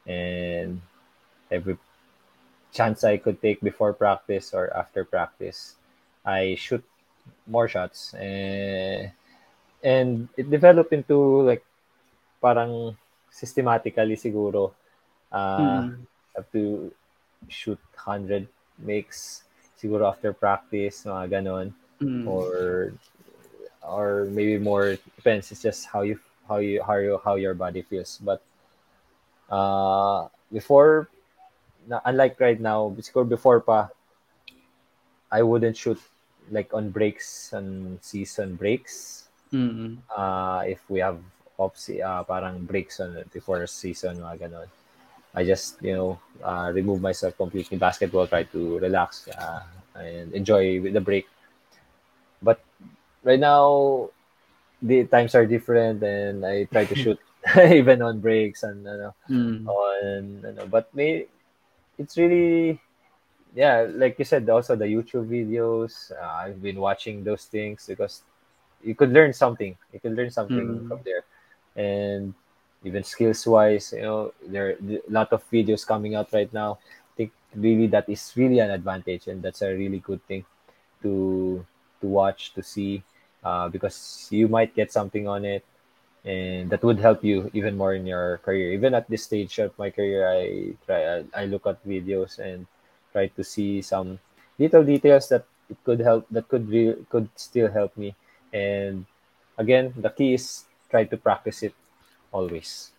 And every chance I could take before practice or after practice, I shoot more shots. And, and it developed into like parang systematically siguro uh, mm. have to shoot 100 makes siguro after practice mga ganon mm. or or maybe more depends it's just how you how you how you how your body feels but uh before unlike right now siguro before pa I wouldn't shoot like on breaks on season breaks mm-hmm. uh if we have off uh, parang breaks on before season mga ganon. I just you know uh, remove myself completely basketball, try to relax uh, and enjoy the break. But right now the times are different and I try to shoot even on breaks and mm. on know, but may it's really yeah like you said also the youtube videos uh, i've been watching those things because you could learn something you could learn something mm. from there and even skills wise you know there are a lot of videos coming out right now. I think really that is really an advantage and that's a really good thing to to watch to see uh, because you might get something on it and that would help you even more in your career. Even at this stage of my career i try i, I look at videos and try to see some little details that it could help that could re- could still help me. And again the key is try to practice it always.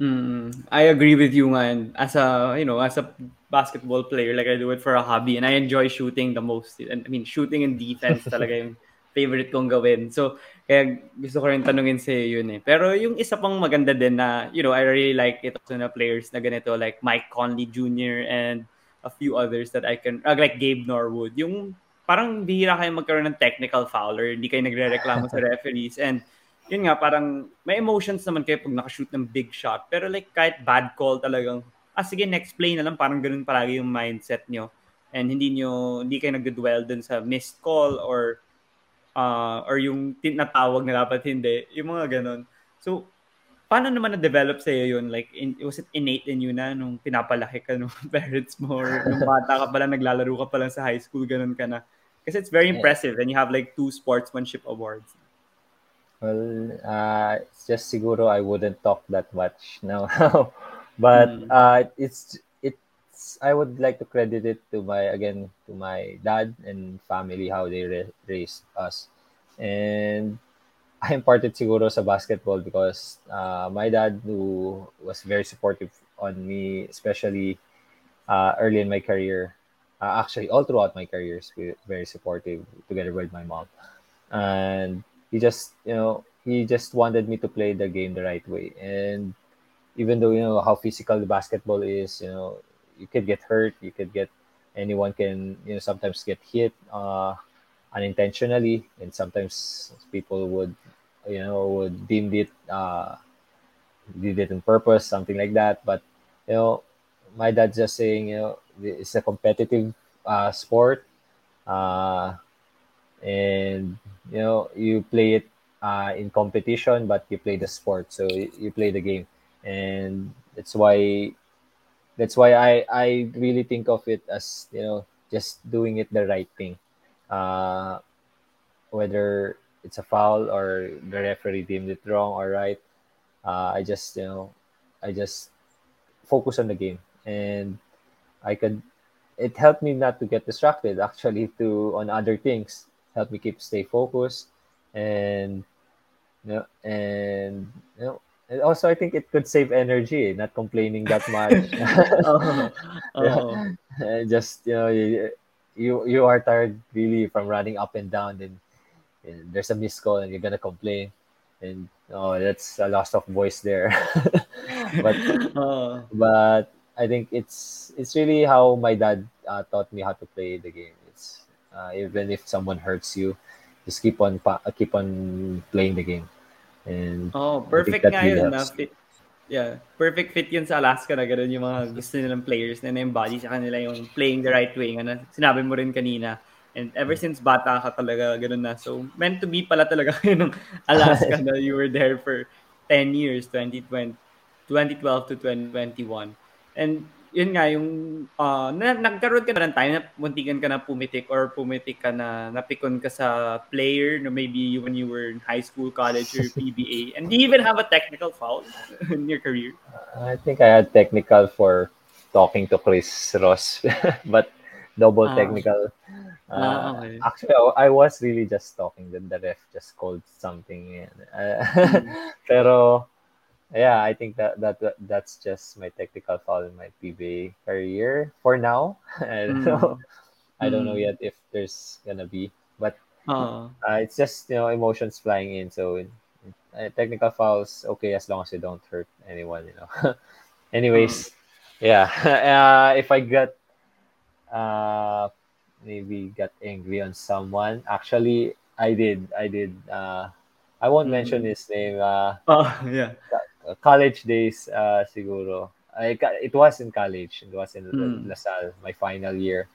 Mm, I agree with you, man. As a you know, as a basketball player, like I do it for a hobby, and I enjoy shooting the most. And I mean, shooting and defense talaga yung favorite kong gawin. So, kaya gusto ko rin tanungin sa yun eh. Pero yung isa pang maganda din na, you know, I really like it also na players na ganito, like Mike Conley Jr. and a few others that I can, uh, like Gabe Norwood. Yung parang bihira kayo magkaroon ng technical foul or hindi kayo nagre-reklamo sa referees. And yun nga, parang may emotions naman kayo pag nakashoot ng big shot. Pero like kahit bad call talagang, ah sige, next play na lang, parang ganun palagi yung mindset nyo. And hindi nyo, hindi kayo nag-dwell dun sa missed call or uh, or yung tinatawag na dapat hindi. Yung mga ganun. So, paano naman na-develop sa iyo yun? Like, in, was it innate in you na nung pinapalaki ka nung parents mo or nung bata ka pala, naglalaro ka pa lang sa high school, ganun ka na? Kasi it's very impressive and you have like two sportsmanship awards. Well, uh, it's just siguro I wouldn't talk that much now. but mm. uh, it's it's I would like to credit it to my again to my dad and family how they ra- raised us, and I imparted siguro sa basketball because uh, my dad who was very supportive on me, especially uh, early in my career. Uh, actually, all throughout my career, very supportive together with my mom, and he just you know he just wanted me to play the game the right way. And even though you know how physical the basketball is you know you could get hurt you could get anyone can you know sometimes get hit uh, unintentionally. And sometimes people would you know would deem it uh, did it on purpose something like that. But you know my dad's just saying you know it's a competitive uh, sport. Uh, and you know you play it uh, in competition but you play the sport. So you, play the game. And that's why that's why I I really think of it as you know just doing it the right thing. Uh, whether it's a foul or the referee deemed it wrong or right, uh, I just you know I just focus on the game. And I could it helped me not to get distracted actually to on other things helped me keep stay focused and you know and you know and also I think it could save energy not complaining that much Oo. Oo. And just you know you, you you are tired really from running up and down and, and there's a missed call and you're gonna complain and oh that's a loss of voice there but Oo. but I think it's it's really how my dad uh, taught me how to play the game. Uh, even if someone hurts you, just keep on pa- uh, keep on playing the game, and Oh, perfect nga really yun. Na fit, yeah, perfect fit yun sa Alaska na gano'n yung mga gusto nilang players na na-embody sa kanila yung playing the right way. Na sinabi mo rin kanina. And ever since bata ka talaga, gano'n na. So, meant to be pala talaga kayo ng Alaska na you were there for 10 years, 2020, 2012 to 2021. And yun nga, yung uh, na, nagkaroon ka na ng time na muntikan ka na pumitik or pumitik ka na napikon ka sa player no maybe when you were in high school, college, or PBA. And do you even have a technical foul in your career? I think I had technical for talking to Chris Ross, but double Ah. technical. Ah, Uh, okay. Actually, I was really just talking. Then the ref just called something. Uh, Mm. pero yeah, I think that, that that that's just my technical foul in my PBA career for now. I don't Mm. know. I don't know Mm. yet if there's gonna be, but Oo. uh, it's just you know emotions flying in. So uh, technical fouls okay as long as you don't hurt anyone. You know. Anyways, yeah. Uh, if I got uh maybe got angry on someone, actually I did. I did. Uh, I won't mention Mm. his name. Uh, Oh, yeah. College days uh, siguro. I, it was in college. It was in Mm. LaSalle, my final year.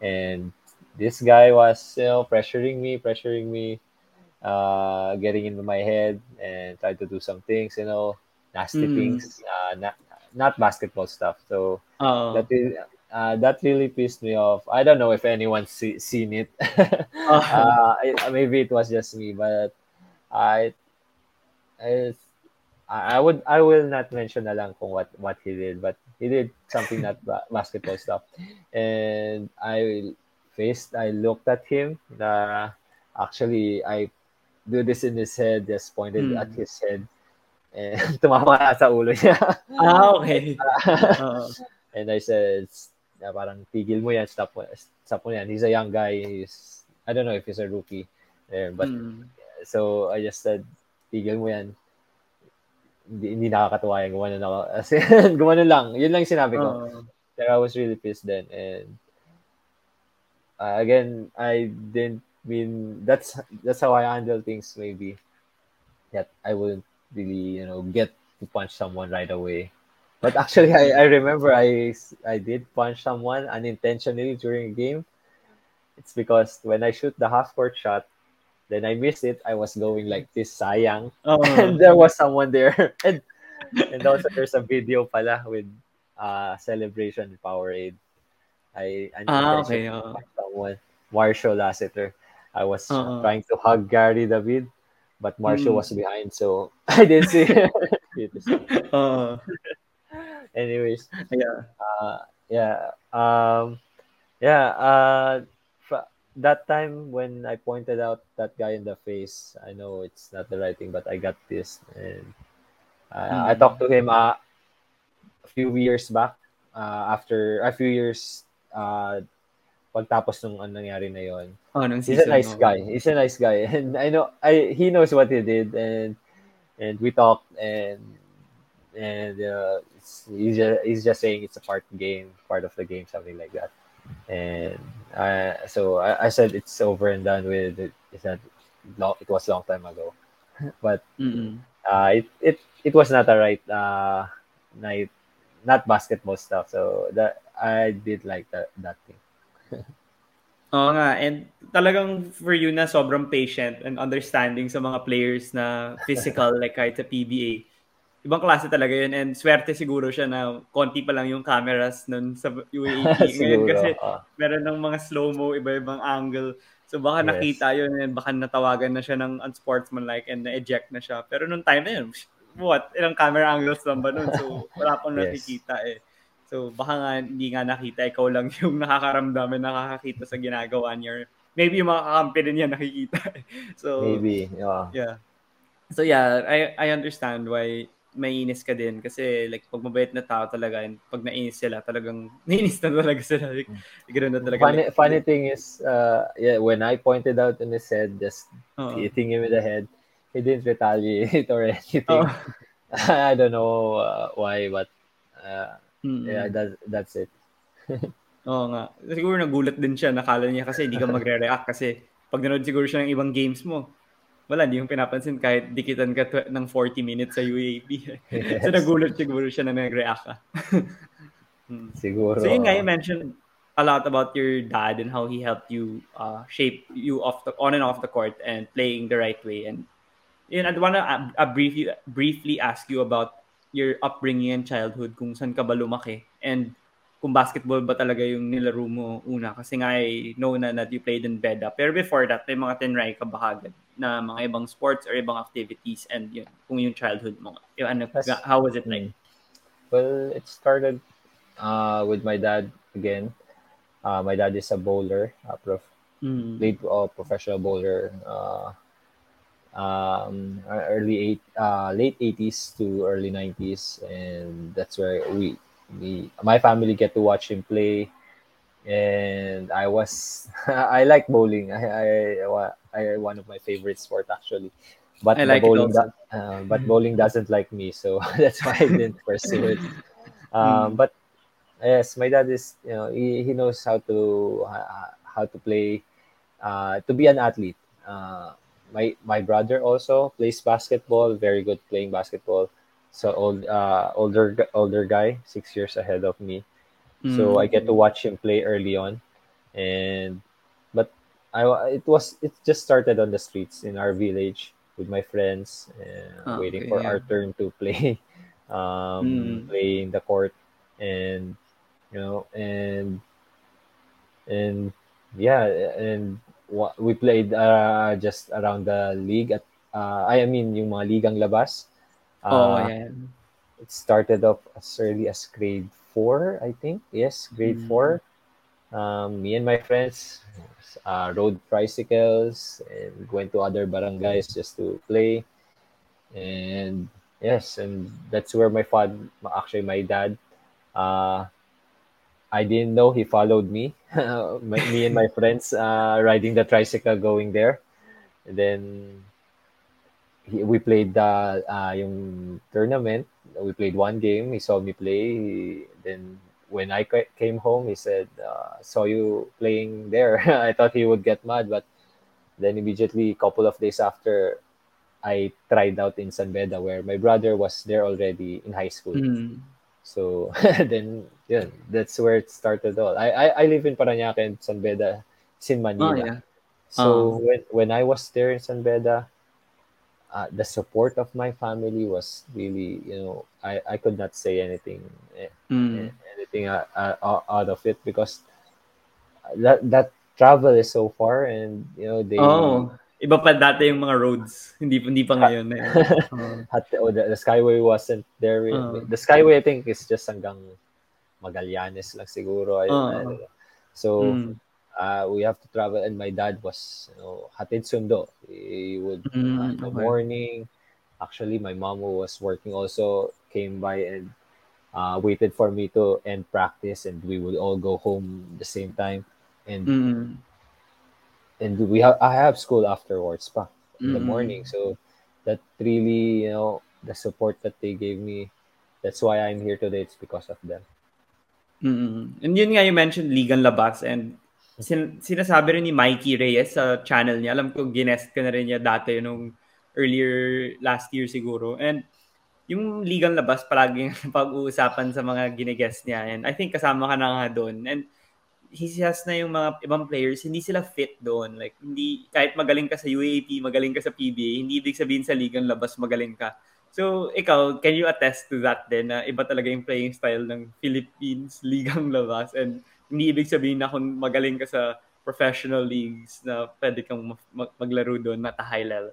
And this guy was, you know, pressuring me, pressuring me, uh, getting into my head and tried to do some things, you know, nasty Mm. things, uh, not, not basketball stuff. So Oo. that is, uh, that really pissed me off. I don't know if anyone's see, seen it. Oh. uh, I, maybe it was just me, but I, I, I would, I will not mention na lang kung what what he did, but he did something not basketball stuff, and I faced, I looked at him. Na actually, I do this in his head, just pointed Mm. at his head, and tumama na sa ulo niya. Ah, okay. Oo. and I said, na parang tigil mo yan, stop mo, stop mo yan. He's a young guy. He's, I don't know if he's a rookie there, but Mm. so I just said, tigil mo yan. Hindi, hindi nakakatuwa yan. Gumanon ako. As in, gumanon lang. Yun lang sinabi ko. Oo. Pero I was really pissed then. And uh, again, I didn't mean, that's that's how I handle things maybe. That I wouldn't really, you know, get to punch someone right away. But actually, I, I remember I, I did punch someone unintentionally during a game. It's because when I shoot the half court shot, then I missed it. I was going like this, sayang. Oo. and there was someone there. And, and also there's a video pala with uh, celebration Powerade. I, I Ah, okay. punched someone, Marcio Lassiter. I was Oo. trying to hug Gary David, but Marshall Mm. was behind, so I didn't see it. Oo. Anyways, Yeah. uh, yeah, um, yeah. Uh, that time when I pointed out that guy in the face, I know it's not the right thing, but I got this, and uh, I Mm. talked to him uh, a few years back. Uh, after a few years, uh, pagtapos nung ano nangyari na yon. Oh, nung He's a nice mo. guy. He's a nice guy, and I know I he knows what he did, and and we talked, and and uh, he's just he's just saying it's a part game, part of the game, something like that. And uh, so I, I said it's over and done with. It, it's not long. It was long time ago, but Mm-mm. uh, it it it was not a right uh night, not basketball stuff. So that I did like that that thing. Oo nga. And talagang for you na sobrang patient and understanding sa mga players na physical like kahit sa PBA. Ibang klase talaga yun and swerte siguro siya na konti pa lang yung cameras nun sa UAP ngayon kasi uh, meron ng mga slow-mo, iba-ibang angle. So baka yes. nakita yun and baka natawagan na siya ng unsportsmanlike and na-eject na siya. Pero nung time na yun, what? Ilang camera angles lang ba nun? So wala pang yes. nakikita eh. So baka nga hindi nga nakita, ikaw lang yung nakakaramdam and nakakakita sa ginagawa niya. Maybe yung mga kakampi din niya nakikita. so Maybe, yeah. Yeah. So yeah, I I understand why mainis ka din kasi like pag mabait na tao talaga and pag nainis sila talagang nainis na talaga sila like ganoon na talaga funny, like, funny thing is uh yeah when I pointed out in his head just uh-huh. hitting him in the head he didn't retaliate or anything. I don't know uh, why but uh, mm-hmm. yeah that, that's it Oo nga. Siguro nagulat din siya. Nakala niya kasi hindi ka magre-react kasi pag nanood siguro siya ng ibang games mo, wala, hindi yung pinapansin kahit dikitan ka tw- ng 40 minutes sa UAP. Yes. so nagulat siguro siya na nag-react ka. hmm. Siguro. So yun nga, you mentioned a lot about your dad and how he helped you uh, shape you off the, on and off the court and playing the right way. And yun, I want to uh, uh, briefly, briefly ask you about your upbringing and childhood, kung saan ka ba lumaki. And kung basketball ba talaga yung nilaro mo una. Kasi nga I know na that you played in Beda. Pero before that, may mga tinry ka ba agad na mga ibang sports or ibang activities and yun, kung yung childhood mo. Yung, ano, how was it like? Well, it started uh, with my dad again. Uh, my dad is a bowler, a prof, mm. late uh, professional bowler. Uh, um, early eight, uh, late 80s to early 90s, and that's where we we my family get to watch him play and I was I like bowling. I, I, I one of my favorite sport actually. But I like bowling do, uh, but bowling doesn't like me, so that's why I didn't pursue it. Um, mm. But yes, my dad is you know he, he knows how to uh, how to play uh, to be an athlete. Uh, my my brother also plays basketball, very good playing basketball so old uh older older guy six years ahead of me mm. so i get to watch him play early on and i it was it just started on the streets in our village with my friends uh, oh, waiting for yeah. our turn to play um mm. play in the court and you know and and yeah and we played uh, just around the league at uh, I mean yung mga ligang labas Oh, uh, yeah. It started off as early as grade four, I think. Yes, grade mm. four. Um, me and my friends uh, rode tricycles and went to other barangays just to play. And yes, and that's where my father, actually my dad, uh, I didn't know he followed me, my, me and my friends uh, riding the tricycle going there. And then he, we played the uh, yung tournament. We played one game. He saw me play. He, then when I came home, he said, uh, "Saw you playing there." I thought he would get mad, but then immediately, a couple of days after, I tried out in San Beda, where my brother was there already in high school. Mm. So then, yeah, that's where it started all. I I, I live in Paranaque and San Beda, it's in Manila. Oh, yeah. So uh when when I was there in San Beda, uh, the support of my family was really you know I, I could not say anything mm. anything out, out of it because that that travel is so far and you know they oh iba pa dati yung mga roads hindi hindi pa ngayon eh. uh. oh, the, the skyway wasn't there uh. the skyway I think is just hanggang Magallanes lang siguro I, uh. So mm uh, we have to travel and my dad was you know hatid sundo he would mm, uh, in the okay. morning actually my mom who was working also came by and uh, waited for me to end practice and we would all go home the same time and mm. and we have I have school afterwards pa in mm. the morning so that really you know the support that they gave me that's why I'm here today it's because of them mm. and yun nga you mentioned Ligan Labas and sin- sinasabi rin ni Mikey Reyes sa channel niya. Alam ko, ginest ka na rin niya dati nung earlier last year siguro. And yung ligang labas palagi pag-uusapan sa mga ginigest niya. And I think kasama ka na nga doon. And he has na yung mga ibang players, hindi sila fit doon. Like, hindi, kahit magaling ka sa UAP, magaling ka sa PBA, hindi ibig sabihin sa ligang labas magaling ka. So, ikaw, can you attest to that din na iba talaga yung playing style ng Philippines ligang labas and hindi ibig sabihin na kung magaling ka sa professional leagues na pwede kang mag- maglaro doon at a high level?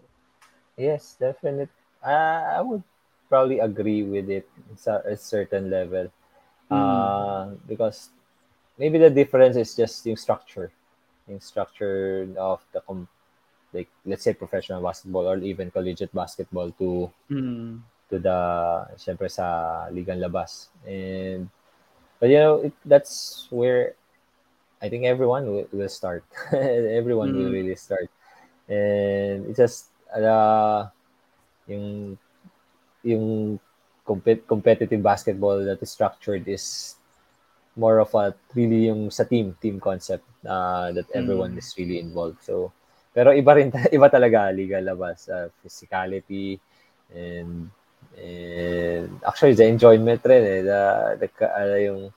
Yes, definitely. Uh, I would probably agree with it at a certain level. Uh, because maybe the difference is just yung structure. Yung structure of the com- like let's say professional basketball or even collegiate basketball to Mm. to the syempre sa ligang labas. And but you know, it, that's where I think everyone will, will start. everyone will Mm. really start. And it's just uh, yung yung compet- competitive basketball that is structured is more of a really yung sa team team concept uh, that everyone Mm. is really involved so pero iba rin iba talaga liga labas uh, physicality and and actually the enjoyment rin eh the, the yung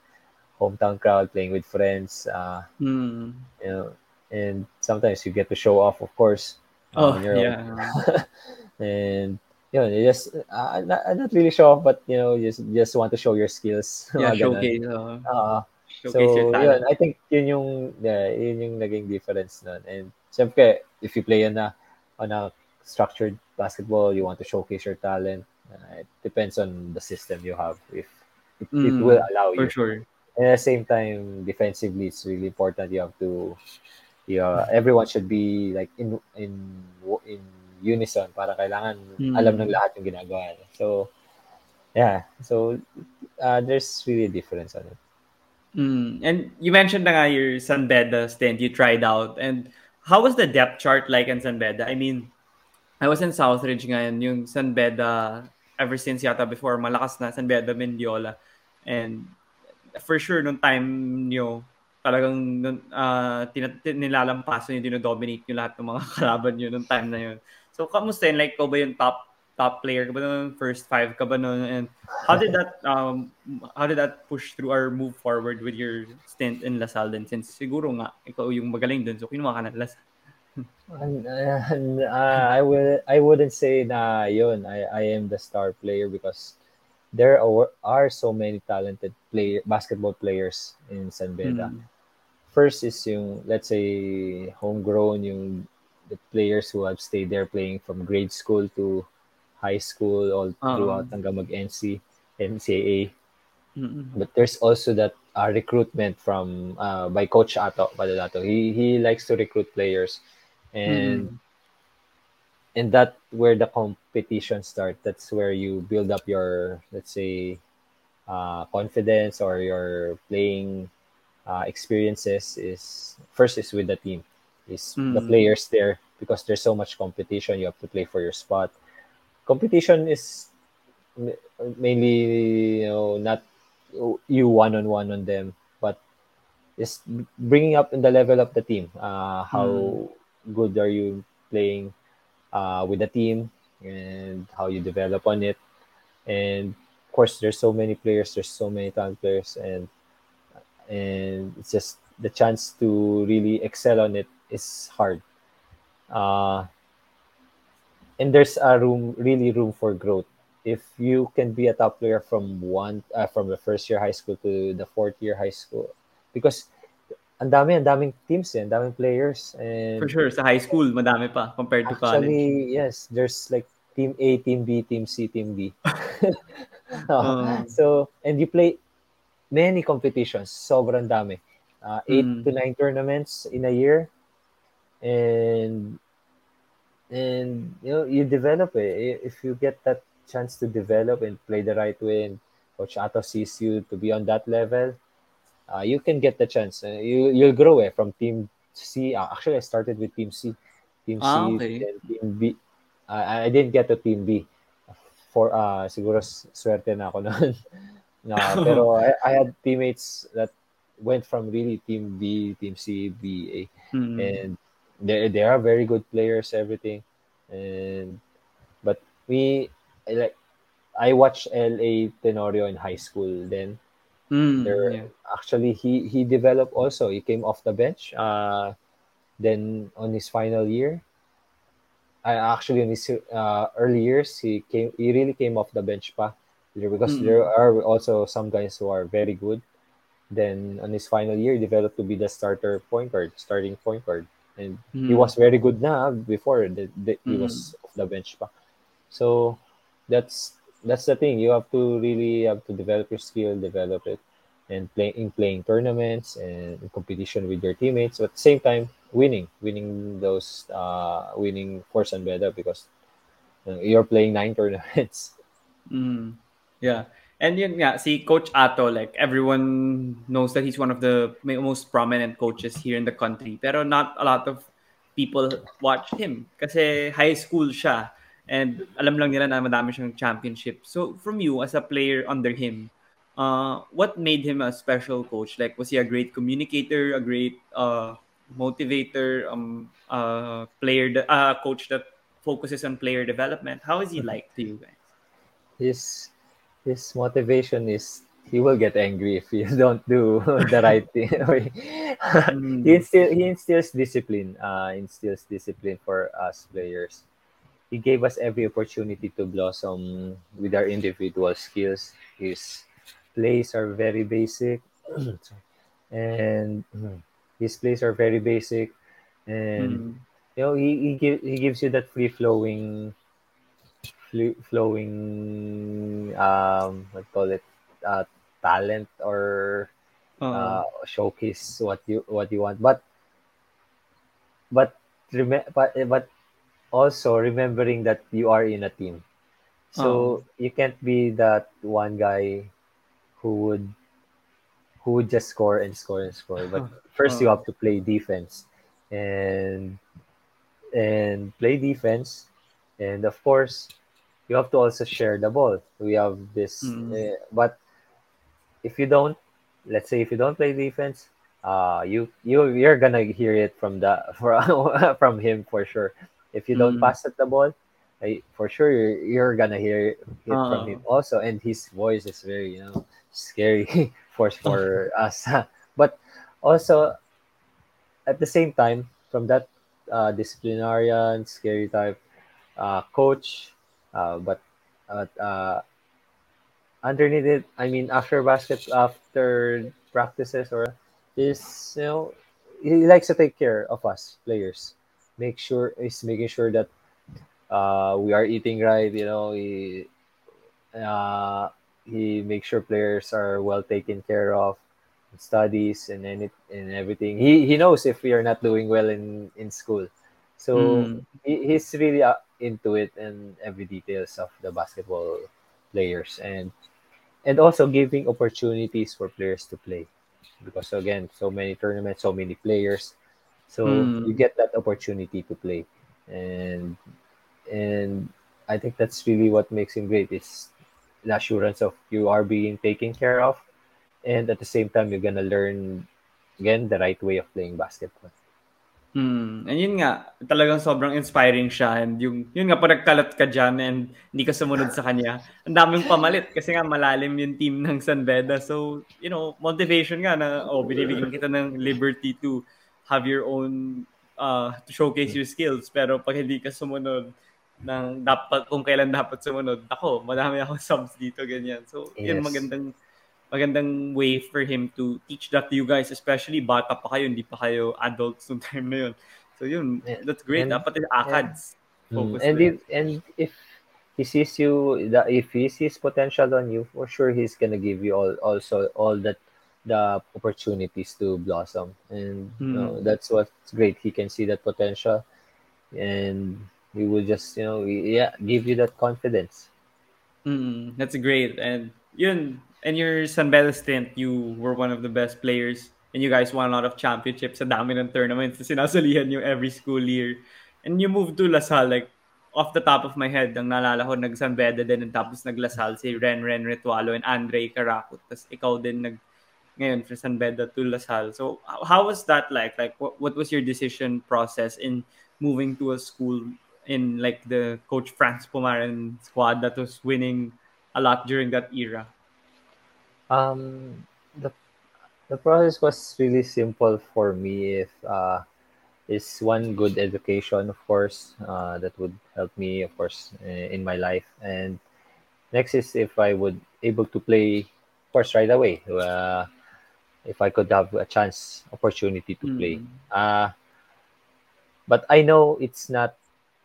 hometown crowd playing with friends uh, Mm. you know and sometimes you get to show off of course uh, Oh, yeah. and you know, you just uh, not, not really show off, but you know, just just want to show your skills. Yeah, showcase. Uh, Ah, so, showcase yun. I think yun yung, yeah, yun yung naging difference nun. And syempre, if you play on a, on a structured basketball, you want to showcase your talent. Uh, it depends on the system you have. If it, it Mm, will allow For you. sure. And at the same time, defensively, it's really important. You have to, yeah, everyone should be like in in in unison para kailangan Mm. alam ng lahat yung ginagawa. So, yeah. So, uh, there's really a difference on it. Mm. And you mentioned na nga your San Beda stint you tried out. And how was the depth chart like in San Beda? I mean, I was in Southridge ngayon, yung San Beda, ever since yata before, malakas na San Beda, Mendiola. And for sure, nung time nyo, talagang uh, tina- tin- nilalampasan nyo, dinodominate nyo lahat ng mga kalaban nyo nung time na yun. So, kamusta yun? Like, ko ba yung top top player ka ba nun? First five ka ba nun? And how did that um how did that push through or move forward with your stint in LaSalle din? Since siguro nga, ikaw yung magaling dun. So, kinuha ka na LaSalle. Uh, I will I wouldn't say na yun I, I am the star player because there are, are so many talented player basketball players in San Beda. Mm. First is yung let's say homegrown yung the players who have stayed there playing from grade school to high school all throughout Oo. hanggang mag-NC NCAA. Mm-mm. But there's also that uh, recruitment from uh, by Coach Ato Badolato. He he likes to recruit players, and and that where the competition start. That's where you build up your let's say uh, confidence or your playing uh, experiences. Is first is with the team, is the Mm. players there because there's so much competition. You have to play for your spot. Competition is mainly you know not you one on one on them, but is bringing up in the level of the team. Uh, how good are you playing uh, with the team and how you develop on it. And of course, there's so many players. There's so many talent players, and and it's just the chance to really excel on it is hard. Uh, and there's a room, really room for growth. If you can be a top player from one, uh, from the first year high school to the fourth year high school, because ang dami, ang daming teams, eh, ang daming players, and For sure, sa high school, madami pa compared to college. Actually, yes. There's like team A, team B, team C, team D. Oh, Uh. so, and you play many competitions. Sobrang dami. Uh, eight Mm. to nine tournaments in a year. And, and, you know, you develop it. If you get that chance to develop and play the right way, and Coach Ato sees you to be on that level, uh, you can get the chance. Uh, you, you'll grow eh, from team C. Uh, actually, I started with team C. Team Ah, C, okay. then team B. Uh, I didn't get to team B. For uh, siguro s- swerte na ako noon. na, pero I, I had teammates that went from really team B, team C, B, A Mm. and they they are very good players everything and but we like I watched LA Tenorio in high school then Mm, there yeah. actually he he developed also he came off the bench uh then on his final year I actually in his uh, early years he came he really came off the bench pa because Mm. there are also some guys who are very good. Then on his final year, he developed to be the starter point guard, starting point guard, and he Mm. was very good now before the, he Mm. was off the bench pa. So that's that's the thing. You have to really have to develop your skill, develop it, and play in playing tournaments and competition with your teammates. But at the same time, winning, winning those, uh, winning for and better because uh, you're playing nine tournaments. Mm. Yeah. And yun nga, si Coach Ato, like everyone knows that he's one of the most prominent coaches here in the country. Pero not a lot of people watch him kasi high school siya. And alam lang nila na madami siyang championship. So from you as a player under him, uh, what made him a special coach? Like was he a great communicator, a great uh, motivator, um, uh, player, de- uh, coach that focuses on player development? How is he like to you guys? His his motivation is he will get angry if you don't do the right thing. Mm. he instill he instills discipline. Uh, instills discipline for us players. He gave us every opportunity to blossom with our individual skills. His plays are very basic, and his plays are very basic, and Mm. you know he he, give, he gives you that free flowing flu- flowing um what call it uh talent or Oo. uh showcase what you what you want but but but but also remembering that you are in a team. So you can't be that one guy who would who would just score and score and score. But first you Oh. have to play defense. And and play defense. And of course you have to also share the ball. We have this Mm. uh, but if you don't let's say if you don't play defense uh you you you're gonna hear it from the from, from him for sure if you don't Mm. pass at the ball I, for sure you're, you're gonna hear it from Oh. him also and his voice is very you know scary for for us but also at the same time from that uh, disciplinarian scary type uh, coach uh, but uh, uh, underneath it i mean after basket after practices or is you know he likes to take care of us players make sure is making sure that uh, we are eating right you know he uh, he makes sure players are well taken care of studies and any and everything. He he knows if we are not doing well in in school. So Mm. he, he's really uh, into it and every details of the basketball players and and also giving opportunities for players to play. Because again so many tournaments so many players so Mm. you get that opportunity to play and and i think that's really what makes him great it's the assurance of you are being taken care of and at the same time you're gonna learn again the right way of playing basketball Mm. And yun nga, talagang sobrang inspiring siya. And yung, yun nga, pag nagkalat ka dyan and hindi ka sumunod sa kanya, ang daming pamalit kasi nga malalim yung team ng San Beda. So, you know, motivation nga na, oh, binibigyan kita ng liberty to have your own, uh, to showcase your skills. Pero pag hindi ka sumunod ng dapat, kung kailan dapat sumunod, ako, madami ako subs dito, ganyan. So, yun Yes. magandang magandang way for him to teach that to you guys, especially bata pa kayo, hindi pa kayo adults nung time na yun. So yun, that's great. And- Dapat yung ACADS. Mm, Focus and if and if he sees you if he sees potential on you for sure he's gonna give you all also all that the opportunities to blossom and you know, Mm. that's what's great he can see that potential and he will just you know yeah give you that confidence Mm, that's great. And yun, and your San Beda stint, you were one of the best players and you guys won a lot of championships sa dami ng tournaments na sinasalihan yung every school year. And you moved to Lasal, like, off the top of my head, ang naalala ko, nag-San Beda din, and tapos nag-Lasal si Ren Ren Ritualo and Andre Carakut. Tapos ikaw din nag, ngayon, from San Beda to La Salle. So, how, was that like? Like, what, what was your decision process in moving to a school in like the coach Franz Pumaren squad that was winning a lot during that era? um the the process was really simple for me if uh is one good education, of course, uh, that would help me, of course, in my life. And next is if I would able to play, of course, right away. Uh, if I could have a chance, opportunity to play. Mm. Uh, but I know it's not,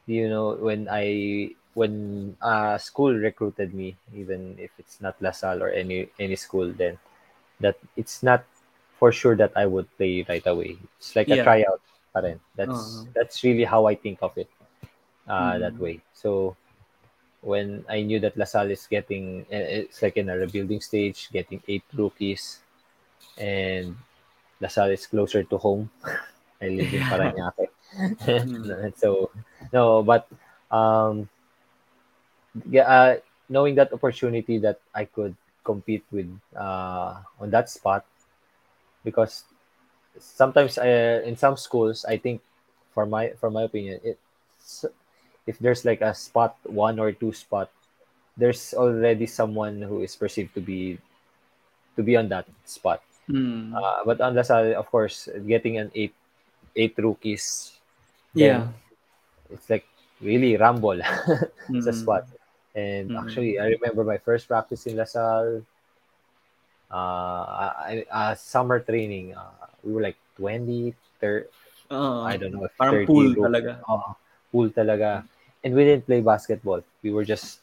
you know, when I when uh, school recruited me, even if it's not LaSalle or any any school, then that it's not for sure that I would play right away. It's like a Yeah. tryout pa. That's Uh-huh. that's really how I think of it uh, that Mm. way. So when I knew that LaSalle is getting, eh, it's like in a rebuilding stage, getting eight rookies, and LaSalle is closer to home. I live in Paranaque. Mm. so, no, but um, yeah, uh, knowing that opportunity that I could compete with uh, on that spot, because sometimes uh, in some schools, I think, for my for my opinion, it's if there's like a spot one or two spot, there's already someone who is perceived to be to be on that spot. Mm. Uh, but on LaSalle, of course, getting an eight eight rookies, yeah. it's like really rumble sa Mm. spot. And Mm. actually, I remember my first practice in LaSalle, uh, I, uh, summer training. Uh, we were like 20, 30, Oo. I don't know if Uh, Parang 30 pool rookies. talaga. Oo, pool talaga. And we didn't play basketball. We were just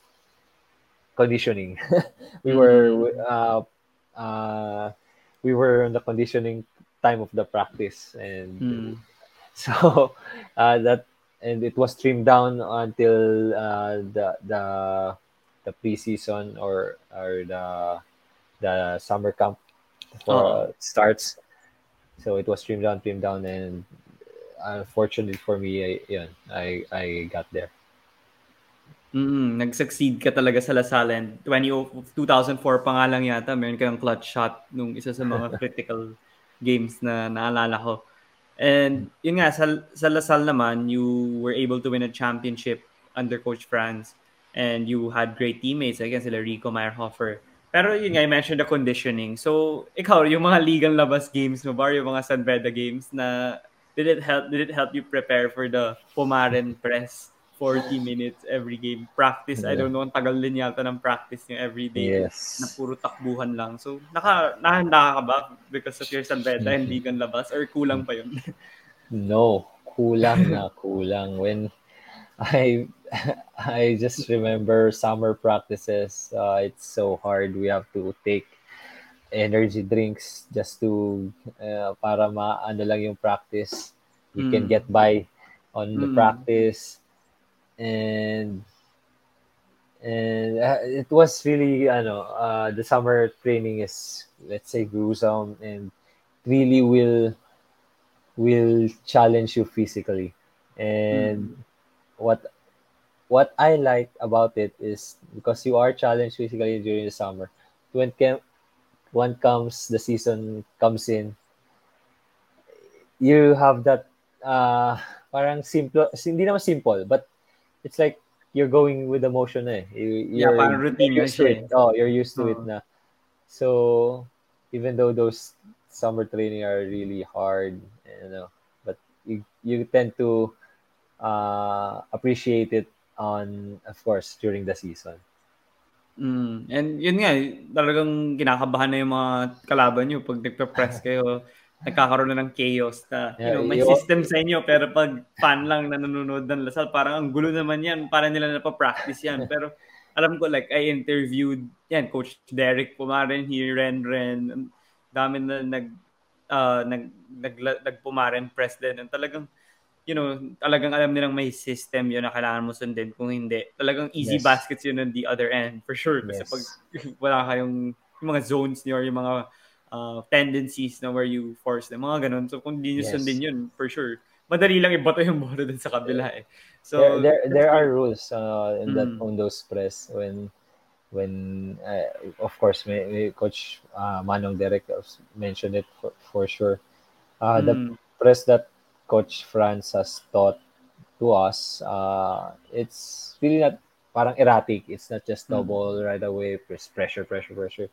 conditioning. we were Mm. uh, uh, we were in the conditioning time of the practice, and Mm. so uh, that and it was trimmed down until uh, the the the preseason or or the the summer camp for Oo. starts. So it was trimmed down, trimmed down, and unfortunately for me, I, yun, I I got there. Mm, nag-succeed ka talaga sa Lasal and 20, 2004 pa nga lang yata, meron kang clutch shot nung isa sa mga critical games na naalala ko. And yun nga, sa, sa Lasal naman, you were able to win a championship under Coach Franz and you had great teammates, again, sila Rico Meyerhofer. Pero yun nga, I mentioned the conditioning. So, ikaw, yung mga ligang labas games mo ba, yung mga San Beda games na did it help did it help you prepare for the Pumaren press 40 minutes every game practice I Yeah. don't know ang tagal din yata ng practice niyo every day na Yes. puro takbuhan lang so naka nahanda ka ba because of your San Beda Mm-hmm. hindi gan labas or kulang pa yun No, kulang na kulang. When I I just remember summer practices. Uh, it's so hard. We have to take energy drinks just to uh, para maano lang yung practice. You can Mm. get by on the Mm. practice, and and uh, it was really ano uh, the summer training is let's say gruesome and really will will challenge you physically. And what what i like about it is because you are challenged physically during the summer when cam- when comes the season comes in you have that uh parang simple hindi naman simple but it's like you're going with the motion eh. You, Yeah, parang routine you're used to it. Oh, you're used to it Oo. na. So, even though those summer training are really hard, you know, but you, you tend to uh, appreciate it on, of course, during the season. Mm. And yun nga, talagang kinakabahan na yung mga kalaban nyo pag nagpa-press kayo. Nagkakaroon na ng chaos na, you know, may system sa inyo, pero pag fan lang na nanonood ng Lasal, parang ang gulo naman yan, para nila napapractice yan. Pero alam ko, like, I interviewed, yan, Coach Derek Pumaren, he Ren Ren, dami na nag, uh, nag, nag, nagpumaren press din. And talagang, you know, talagang alam nilang may system yun na kailangan mo sundin. Kung hindi, talagang easy Yes. baskets yun on the other end, for sure. Kasi Yes. pag wala kayong yung mga zones niyo or yung mga uh, tendencies na where you force them, mga ganun. So kung hindi nyo Yes. sundin yun, for sure, madali lang ibato yung bola dun sa kabila eh. So, there, there, there are rules uh, in that Mm. on those press when when uh, of course may, may coach uh, Manong Derek mentioned it for, for sure uh, the Mm. press that coach Franz has taught to us uh, it's really not parang erratic it's not just Mm. double right away press pressure pressure pressure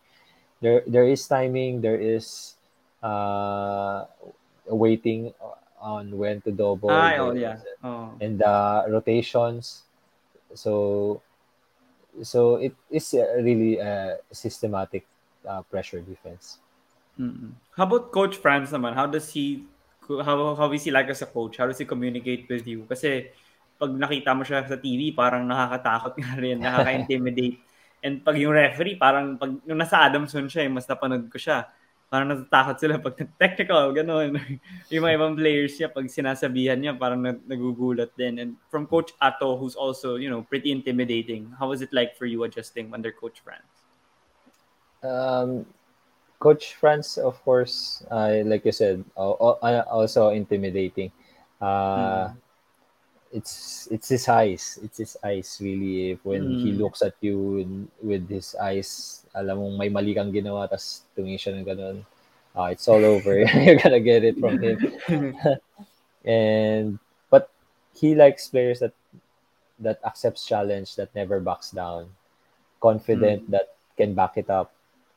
there there is timing there is uh, waiting on when to double Ah, oh, yeah. Oh. and the rotations. So so it is really a systematic uh, pressure defense. Mm-mm. How about Coach Franz naman? How does he how how is he like as a coach? How does he communicate with you? Kasi pag nakita mo siya sa TV, parang nakakatakot nga rin, nakaka-intimidate. And pag yung referee, parang pag yung nasa Adamson siya, eh, mas napanood ko siya. Parang natatakot sila pag technical, gano'n. yung mga ibang players niya, pag sinasabihan niya, parang nag- nagugulat din. And from Coach Ato, who's also, you know, pretty intimidating, how was it like for you adjusting under Coach Franz? Um, Coach Franz, of course, uh, like you said, al- al- also intimidating. Uh, It's it's his eyes. It's his eyes really. If when he Mm. looks at you in- with his eyes, alam mong may mali kang ginawa, tas tumingin siya ng ganun. Uh, it's all over. You're gonna get it from him. and but he likes players that that accepts challenge, that never backs down, confident that can back it up.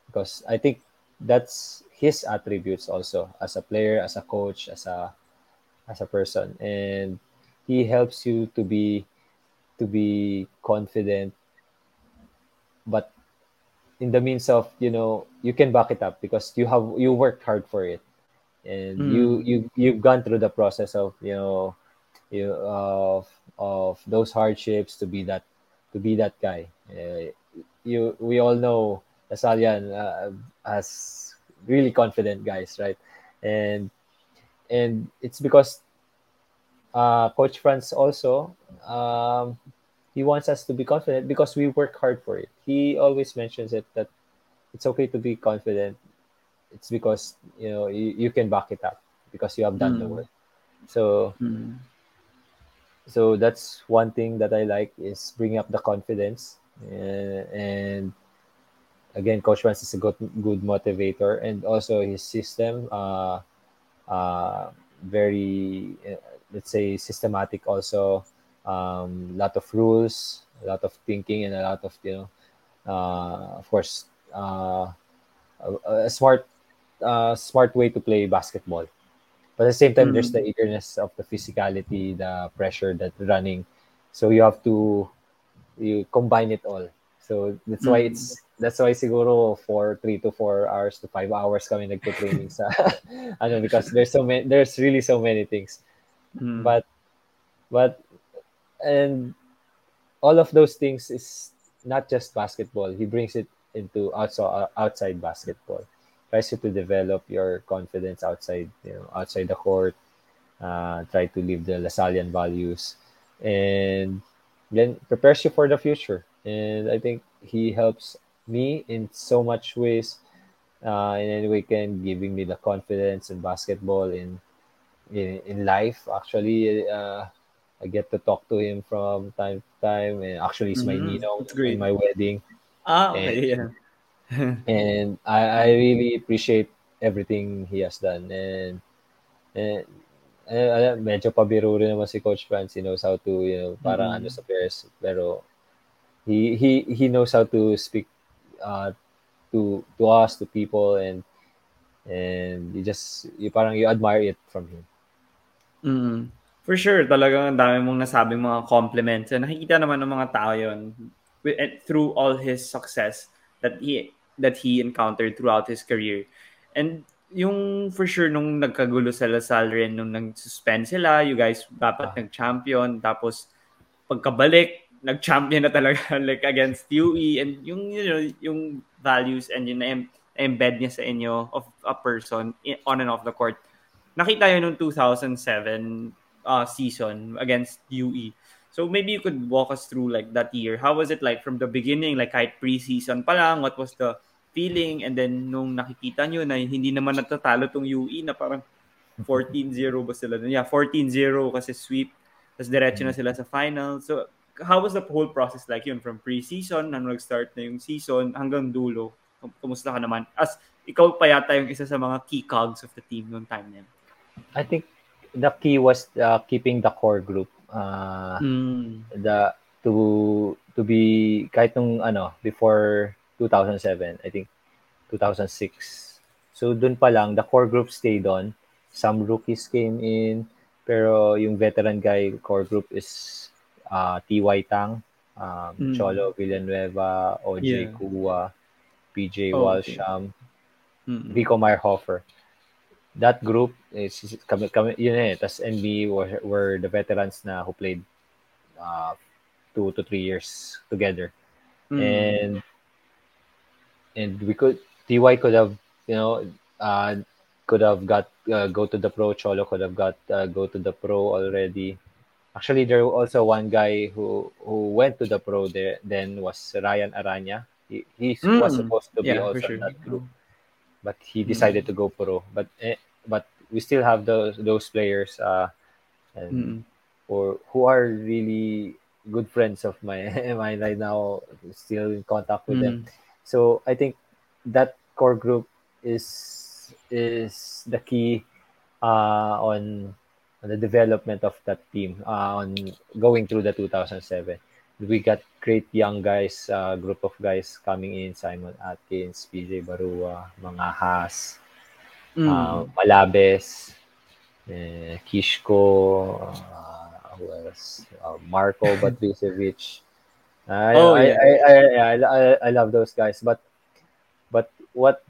Because I think that's his attributes also as a player, as a coach, as a as a person, and he helps you to be to be confident, but in the means of you know you can back it up because you have you worked hard for it. And you you you've gone through the process of you know you of of those hardships to be that to be that guy. Uh, you we all know Lasallian uh, as really confident guys right? And and it's because uh, coach Franz also um, he wants us to be confident because we work hard for it he always mentions it that it's okay to be confident it's because you know you, you can back it up because you have done the Mm. work so Mm. so that's one thing that I like is bringing up the confidence uh, and again coach Franz is a good good motivator and also his system uh uh very uh, let's say systematic also um lot of rules a lot of thinking and a lot of you know uh of course uh a, a smart uh smart way to play basketball. But at the same time there's the eagerness of the physicality the pressure that running. So you have to you combine it all. So that's why Mm. it's that's why siguro for 3 to 4 hours to 5 hours coming kami nagte-training sa ano because there's so many there's really so many things Mm. but but and all of those things is not just basketball. He brings it into also outside basketball. Tries to develop your confidence outside you know outside the court uh, try to live the Lasallian values. And then prepares you for the future. And i think he helps me in so much ways. Uh, in any way can giving me the confidence in basketball in in, in life actually uh, i get to talk to him from time to time and actually he's my Mhm. ninong in my wedding Ah, okay, yeah. and I, I really appreciate everything he has done and and eh, medyo pabiro rin naman si Coach Franz. He knows how to, you know, parang Mhm. ano sa players. Pero he he he knows how to speak uh, to to us, to people, and and you just you parang you admire it from him. Mm. For sure, talagang ang dami mong nasabing mga compliments. And nakikita naman ng mga tao and through all his success that he that he encountered throughout his career. And yung for sure nung nagkagulo sa Lasal rin, nung nag-suspend sila, you guys dapat nag-champion, tapos pagkabalik, nag-champion na talaga like against UE and yung you know, yung values and yung na- embed niya sa inyo of a person on and off the court nakita yun nung 2007 uh, season against UE. So maybe you could walk us through like that year. How was it like from the beginning? Like kahit preseason pa lang, what was the feeling? And then nung nakikita nyo na hindi naman natatalo tong UE na parang 14-0 ba sila? Yeah, 14-0 kasi sweep. Tapos diretso na sila sa final. So how was the whole process like yun? From preseason, nang nag-start na yung season, hanggang dulo. Kum- Kumusta ka naman? As ikaw pa yata yung isa sa mga key cogs of the team noong time na yun. I think the key was uh, keeping the core group. Uh, Mm. the to to be kahit nung ano before 2007 I think 2006 so dun pa lang the core group stayed on some rookies came in pero yung veteran guy core group is uh, TY Tang, um, Mm. Cholo Villanueva, OJ Yeah. Kua, PJ Oh, okay. Walsham, Mm. Rico Meyerhofer. That group is kami kami yun eh tas NB were, were the veterans na who played uh, two to three years together Mm. and and we could TY could have you know uh, could have got uh, go to the pro Cholo could have got uh, go to the pro already actually there was also one guy who who went to the pro there then was Ryan Araña he, he was Mm. supposed to be yeah, also sure. in that group but he decided to go pro but eh, but we still have those those players uh and Mm. or who are really good friends of my mine right now still in contact with them Mm. so i think that core group is is the key uh on on the development of that team uh, on going through the 2007 we got great young guys uh, group of guys coming in simon atkins pj barua mga has Mm. uh, Malabes, eh, Kishko, uh, who else? Uh, Marco Batvisevic. I, Oh, I, yeah. I, I, I, I, I love those guys. But but what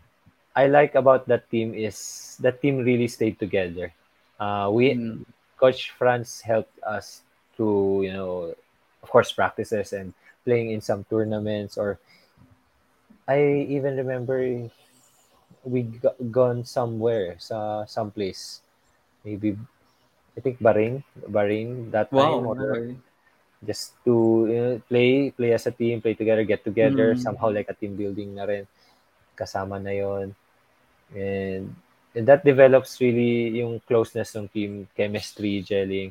I like about that team is that team really stayed together. Uh, we Mm. Coach Franz helped us to you know, of course, practices and playing in some tournaments. Or I even remember we go- gone somewhere sa someplace maybe I think Bahrain Bahrain that time Wow. or okay. just to you know, play play as a team play together get together Mm. somehow like a team building na rin kasama na yon and, and that develops really yung closeness ng team chemistry gelling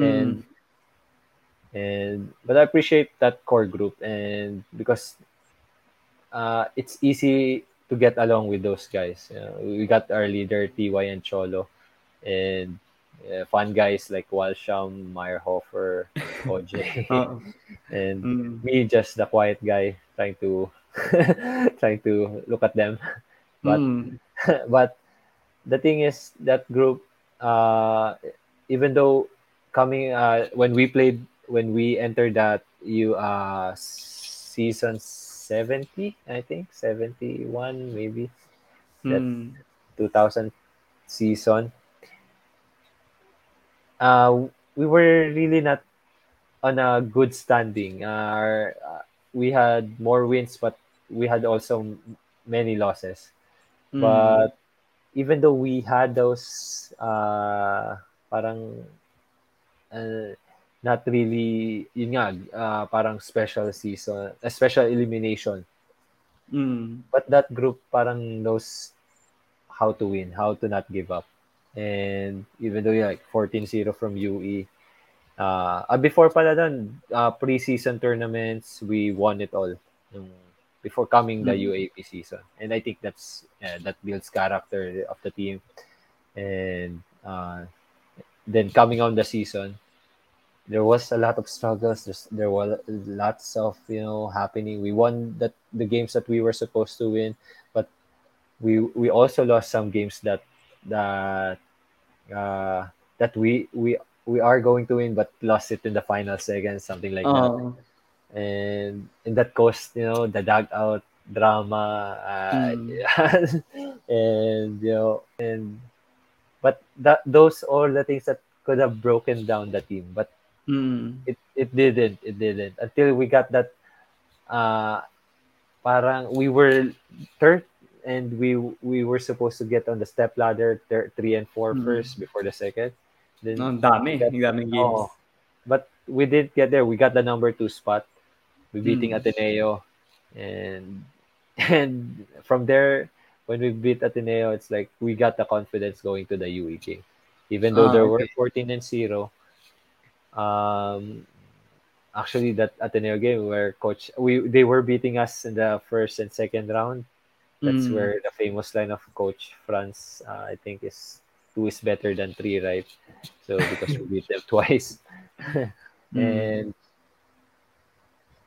and Mm. And but I appreciate that core group and because uh, it's easy to get along with those guys. You know, we got our leader Ty and Cholo, and uh, fun guys like Walsham, Maierhofer, OJ, Oo. and Mm. me just the quiet guy trying to trying to look at them. But Mm. but the thing is that group uh even though coming uh when we played when we entered that you uh season 70 i think 71 maybe that Mm. 2000 season uh we were really not on a good standing uh, uh, we had more wins but we had also m- many losses Mm. but even though we had those uh parang uh, not really yun nga uh, parang special season a special elimination. Mm. but that group parang knows how to win how to not give up. And even though you're like 14-0 from UE uh, uh before pala dun uh, pre-season tournaments we won it all. Yung before coming the Mm. UAP season. And I think that's yeah, that builds character of the team. And uh, then coming on the season there was a lot of struggles. There's, there were lots of you know happening. We won that the games that we were supposed to win but we we also lost some games that that uh, that we we we are going to win but lost it in the final seconds something like that. Oo. and in that cost you know the dugout drama uh, and you know and but that those all the things that could have broken down the team. But Mm. it it didn't it didn't until we got that uh parang we were third and we we were supposed to get on the step ladder thir- three and four Mm. first before the second then No, dami. That- Ang daming games. Oo. but we did get there we got the number two spot we beating Mm. Ateneo and and from there when we beat Ateneo it's like we got the confidence going to the UE game even though Ah, there were 14 and 0 um actually that Ateneo game where coach we they were beating us in the first and second round that's Mm. where the famous line of coach Franz uh, I think is two is better than three right so because we beat them twice Mm. and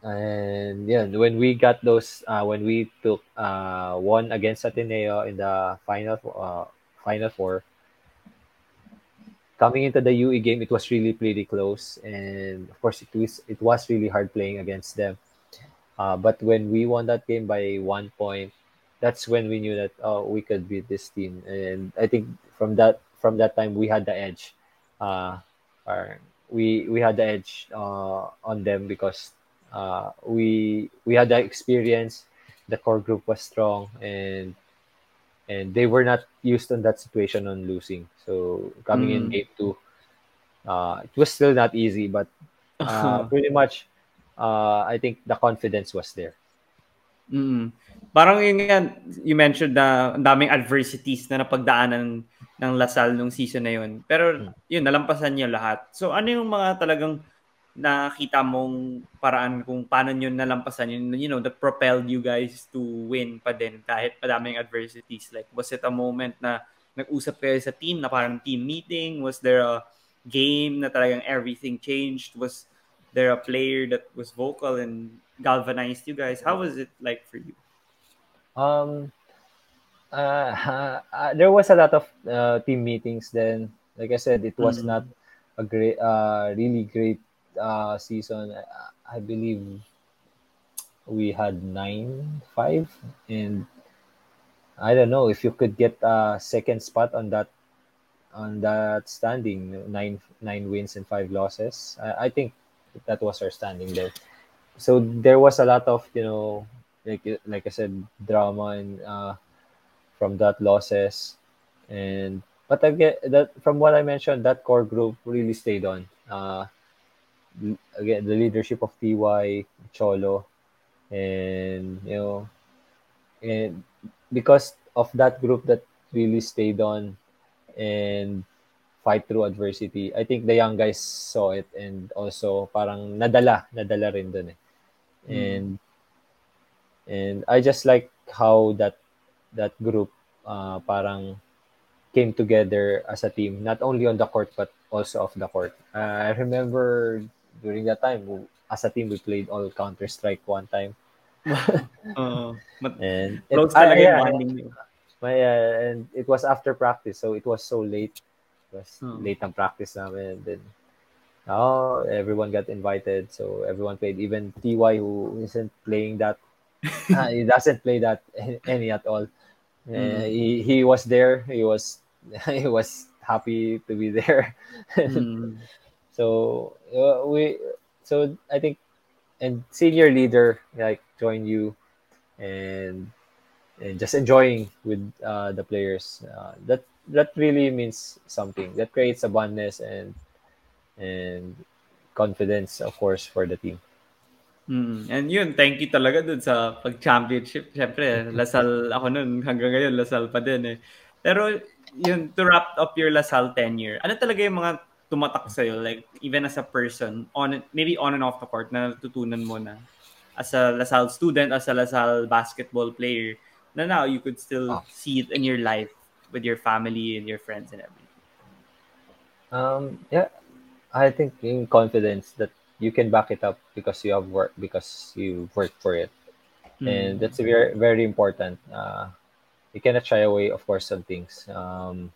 and yeah when we got those uh, when we took uh, one against Ateneo in the final uh, final four coming into the UE game, it was really pretty close, and of course, it was it was really hard playing against them. Uh, but when we won that game by one point, that's when we knew that oh we could beat this team, and I think from that from that time we had the edge. Uh, or we we had the edge uh, on them because uh, we we had the experience. The core group was strong, and and they were not used on that situation on losing. So coming in Mm. game two, uh, it was still not easy, but uh, pretty much, uh, I think the confidence was there. Mm. Parang yun nga, you mentioned na ang daming adversities na napagdaanan ng Lasal nung season na yun. Pero yun, nalampasan niyo lahat. So ano yung mga talagang nakita mong paraan kung paano nyo nalampasan yun, you know, that propelled you guys to win pa din kahit madaming adversities? Like, was it a moment na nag-usap kayo sa team na parang team meeting? Was there a game na talagang everything changed? Was there a player that was vocal and galvanized you guys? How was it like for you? Um, uh, uh, there was a lot of uh, team meetings then. Like I said, it was Mhm. not a great, uh, really great uh, season. I, believe we had nine five, and I don't know if you could get a second spot on that on that standing nine nine wins and five losses. I, I think that was our standing there. So there was a lot of you know like like I said drama and uh, from that losses and but I get that from what I mentioned that core group really stayed on. Uh, again the leadership of TY Cholo and you know and because of that group that really stayed on and fight through adversity. I think the young guys saw it and also parang nadala, nadala rin dun eh. And and I just like how that that group uh, parang came together as a team, not only on the court but also off the court. Uh, I remember during that time, as a team, we played all Counter Strike one time, Uh, and it, close talaga yeah, yung bonding uh, and it was after practice, so it was so late. It was Hmm. late ang practice namin. And then, oh, everyone got invited, so everyone played. Even TY, who isn't playing that, uh, he doesn't play that any at all. Uh, Hmm. he, he was there. He was he was happy to be there. Mm. So uh, we, so I think, and senior leader like join you, and and just enjoying with uh, the players. Uh, that that really means something. That creates a bondness and and confidence, of course, for the team. Mm. And yun, thank you talaga dun sa pag-championship. Siyempre, Lasal ako nun. Hanggang ngayon, Lasal pa din eh. Pero yun, to wrap up your Lasal tenure, ano talaga yung mga tumatak sa'yo? Like, even as a person, on maybe on and off the court, na natutunan mo na as a La Salle student, as a La Salle basketball player, na now you could still Ah. see it in your life with your family and your friends and everything. Um, yeah, I think in confidence that you can back it up because you have work because you work for it. and that's very very important. Uh, you cannot shy away, of course, on things, um,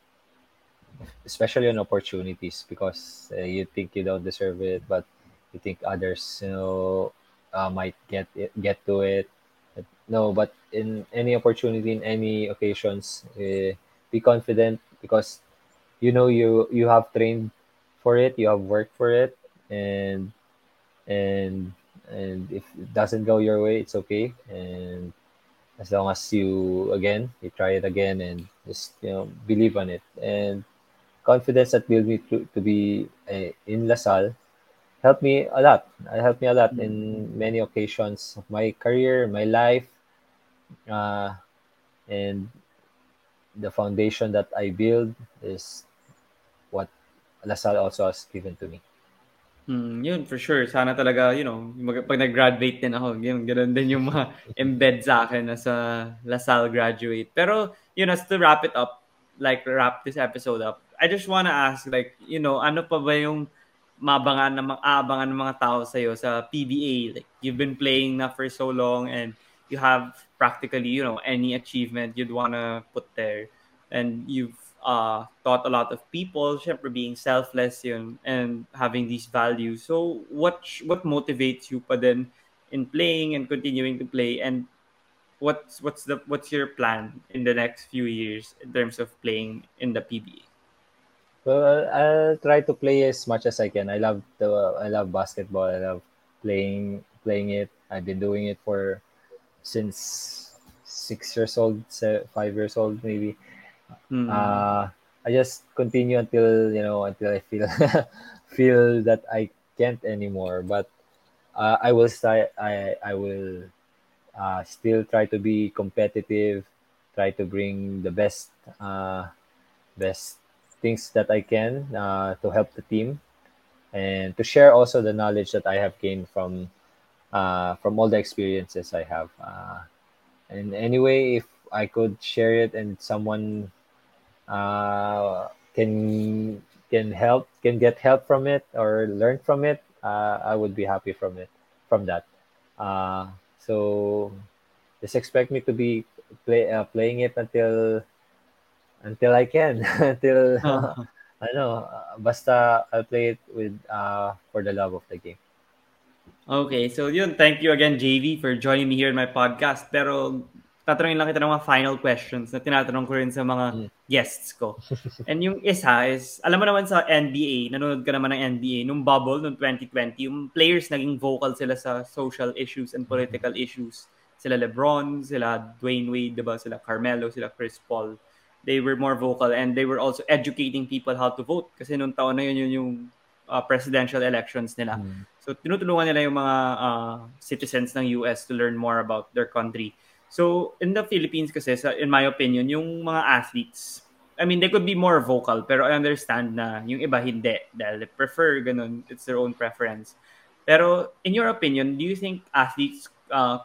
especially on opportunities, because uh, you think you don't deserve it, but you think others, you know, uh, might get it, get to it. But no, but in any opportunity, in any occasions, uh, be confident because you know you you have trained for it, you have worked for it, and and and if it doesn't go your way it's okay and as long as you again you try it again and just you know believe on it and confidence that built me to, to be uh, in LaSalle helped me a lot it helped me a lot in many occasions of my career my life uh, and the foundation that I build is what LaSalle also has given to me Mm, yun, for sure. Sana talaga, you know, mag- pag nag-graduate din ako, yun, ganun din yung mga embed sa akin na sa LaSalle graduate. Pero, you know, to wrap it up, like, wrap this episode up, I just wanna ask, like, you know, ano pa ba yung mabangan na mga aabangan ng mga tao sa'yo sa PBA? Like, you've been playing na for so long and you have practically, you know, any achievement you'd wanna put there. And you've uh, taught a lot of people, syempre being selfless yun, and having these values. So, what what motivates you pa din in playing and continuing to play? And what's what's the what's your plan in the next few years in terms of playing in the PBA? Well, I'll try to play as much as I can. I love the I love basketball. I love playing playing it. I've been doing it for since six years old, five years old maybe. Mm. Uh, I just continue until you know until I feel feel that I can't anymore. But uh, I will start. I I will uh, still try to be competitive. Try to bring the best uh, best things that I can uh, to help the team, and to share also the knowledge that I have gained from uh, from all the experiences I have. Uh, and anyway, if I could share it and someone uh, can can help can get help from it or learn from it, uh, I would be happy from it from that. Uh, so just expect me to be play uh, playing it until until I can until uh-huh. I know basta I'll play it with uh, for the love of the game. Okay, so yun, thank you again, JV, for joining me here in my podcast. Pero tatanungin lang kita ng mga final questions na tinatanong ko rin sa mga mm. guests ko. And yung isa is, alam mo naman sa NBA, nanonood ka naman ng NBA, nung bubble, nung 2020, yung players naging vocal sila sa social issues and political issues. Sila Lebron, sila Dwayne Wade, diba? sila Carmelo, sila Chris Paul. They were more vocal and they were also educating people how to vote. Kasi nung taon na yun, yun yung uh, presidential elections nila. Mm. So tinutulungan nila yung mga uh, citizens ng US to learn more about their country. So in the Philippines kasi sa in my opinion, yung mga athletes I mean, they could be more vocal, pero I understand na yung iba hindi dahil they prefer ganun, it's their own preference. Pero in your opinion, do you think athletes uh,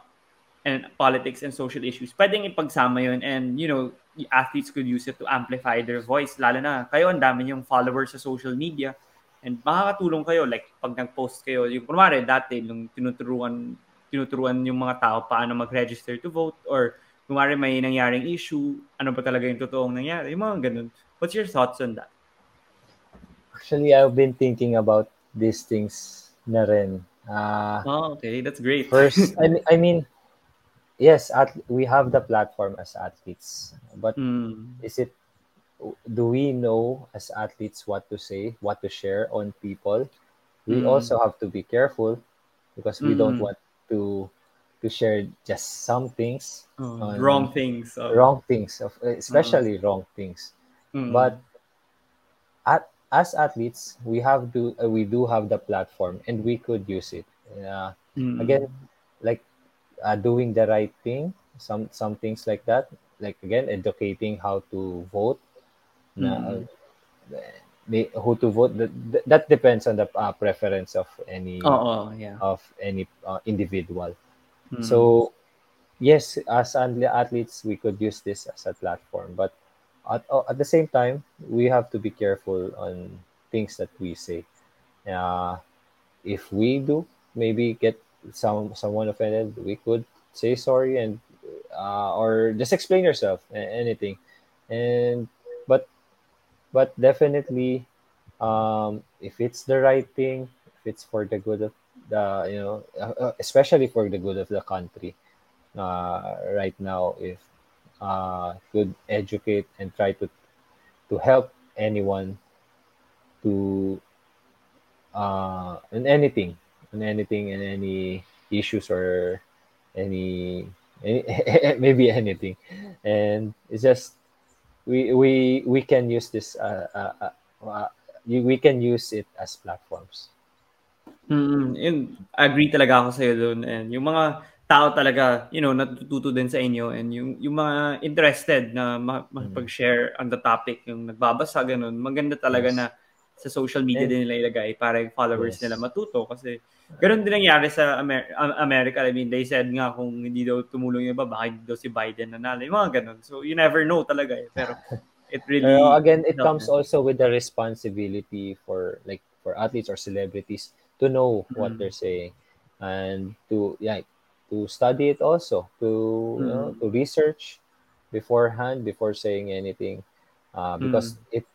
and politics and social issues, pwedeng ipagsama yun and, you know, athletes could use it to amplify their voice, lalo na kayo, ang dami yung followers sa social media, And makakatulong kayo like pag nag-post kayo, yung kunwari dati nung tinuturuan tinuturuan yung mga tao paano mag-register to vote or kunwari may nangyaring issue, ano ba talaga yung totoong nangyari, yung mga ganun. What's your thoughts on that? Actually, I've been thinking about these things na rin. Uh, oh, okay. That's great. First, I, I mean, yes, at, we have the platform as athletes, but mm. is it do we know as athletes what to say, what to share on people? We mm. also have to be careful because we mm. don't want to to share just some things, oh, wrong things, oh. wrong things, especially oh. wrong things. Mm. But at, as athletes, we have to uh, we do have the platform and we could use it. Uh, again, like uh, doing the right thing, some some things like that. Like again, educating how to vote mm. who to vote that, that depends on the uh, preference of any oh, yeah. of any uh, individual mm. so yes as athletes we could use this as a platform but at, uh, at the same time we have to be careful on things that we say uh, if we do maybe get some someone offended we could say sorry and uh, or just explain yourself anything. And but but definitely um, if it's the right thing if it's for the good of the you know uh, uh, especially for the good of the country uh, right now if uh, could educate and try to to help anyone to uh, in anything in anything in any issues or any, any maybe anything. And it's just we we we can use this uh, uh, uh, uh we can use it as platforms. Mm, yun, agree talaga ako sa iyo doon and yung mga tao talaga, you know, natututo din sa inyo. And yung yung mga interested na makipag-share on the topic, yung nagbabasa ganun, maganda talaga yes. na sa social media and, din nila ilagay para yung followers yes. nila matuto kasi Ganun din nangyari sa Amer- America. I mean, they said nga kung hindi daw tumulong yung iba, baka hindi daw si Biden nanalo. Yung mga ganun. So, you never know talaga eh. Pero it really... Uh, again, it comes also with the responsibility for like for athletes or celebrities to know mm-hmm. what they're saying and to yeah to study it also to mm-hmm. you know, to research beforehand before saying anything uh, because it it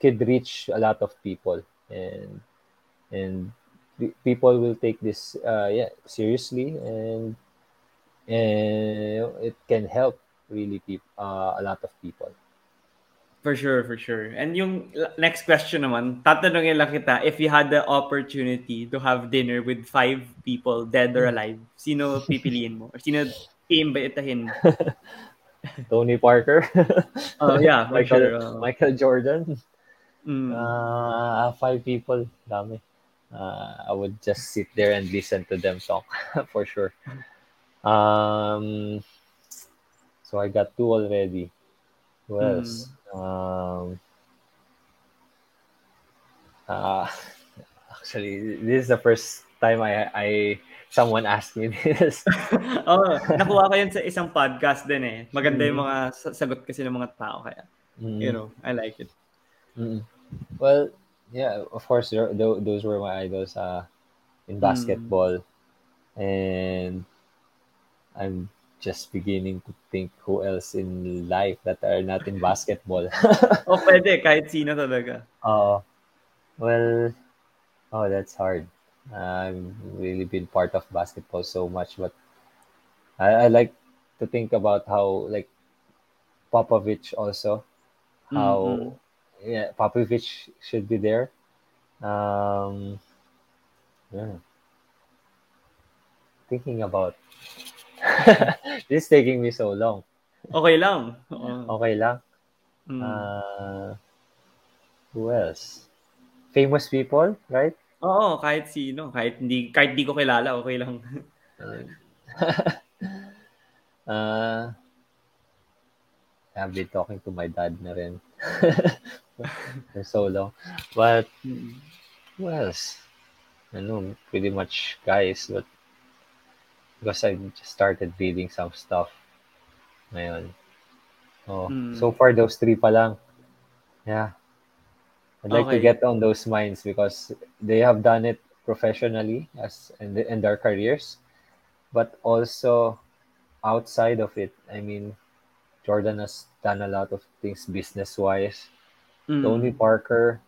could reach a lot of people and and pe- people will take this uh, yeah seriously and and it can help really peop- uh, a lot of people. For sure, for sure. And yung next question naman, tatanungin lang kita, if you had the opportunity to have dinner with five people, dead or alive, sino pipiliin mo? Or sino iimbitahin mo? Tony Parker, Oh, yeah, for Michael sure. uh, Michael Jordan, mm. uh, five people, dami. Uh, I would just sit there and listen to them talk for sure. Um, so I got two already. Who else? Um, uh, actually, this is the first time I I someone asked me this. oh, nakuha ko yun sa isang podcast din eh. Maganda yung Mm. mga sa- sagot kasi ng mga tao kaya. Mm. You know, I like it. Mm. Well, yeah, of course, tho- tho- those were my idols uh, in basketball, and I'm just beginning to think who else in life that are not in basketball. O pwede, kahit sino talaga. uh, well, oh, that's hard. I've really been part of basketball so much, but I, I like to think about how like Popovich also how Mhm. Yeah Popovich should be there. Um, yeah. Thinking about this is taking me so long. Okay lang. Oo. Okay lang. Mm. Uh, who else? Famous people, right? Oo, kahit sino. Kahit hindi, kahit di ko kilala, okay lang. uh, I've been talking to my dad na rin. For so long. But who else? I know pretty much guys, but because I just started reading some stuff ngayon. Oh, Mm. so far those three pa lang. Yeah. I'd like to get on those minds because they have done it professionally as in, the, in their careers, but also outside of it. I mean, Jordan has done a lot of things business wise. Mm. Tony Parker,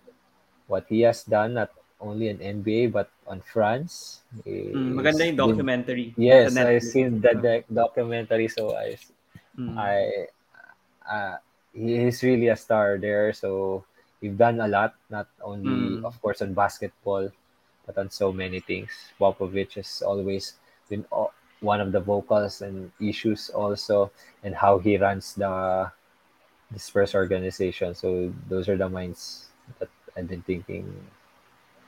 what he has done not only in NBA but on France. Mm, maganda yung documentary. Yes, I've seen the documentary, so I, Mm. I, uh, he's really a star there. So we've done a lot, not only Mm. of course on basketball, but on so many things. Popovich has always been one of the vocals and issues also, and how he runs the Spurs organization. So those are the minds that I've been thinking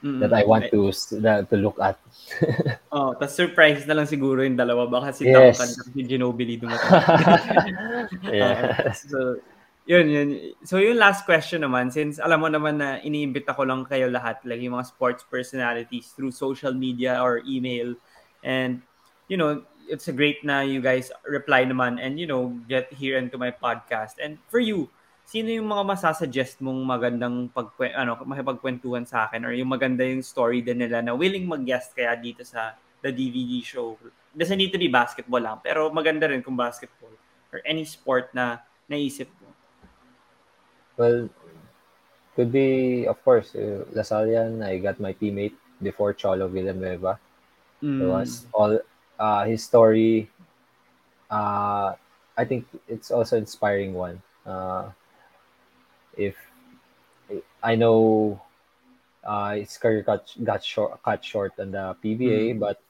Mm. that I want to that, to look at. Oh, tas surprise na lang siguro yung dalawa. Baka si Yes. Duncan si Ginobili dumating. yes. so, yun, yun. So, yung last question naman, since alam mo naman na iniimbita ko lang kayo lahat, like yung mga sports personalities through social media or email. And, you know, it's a great na you guys reply naman and, you know, get here into my podcast. And for you, sino yung mga masasuggest mong magandang pagkwe, ano, makipagkwentuhan sa akin or yung maganda yung story din nila na willing mag-guest kaya dito sa the DVD show. Doesn't need to be basketball lang, pero maganda rin kung basketball or any sport na naisip mo. Well, could be, of course, uh, Lasallian. I got my teammate before Cholo Villanueva. Mm. It was all uh, his story. Uh, I think it's also inspiring one. Uh, if I know uh, his career got got short cut short on the PBA, Mm. but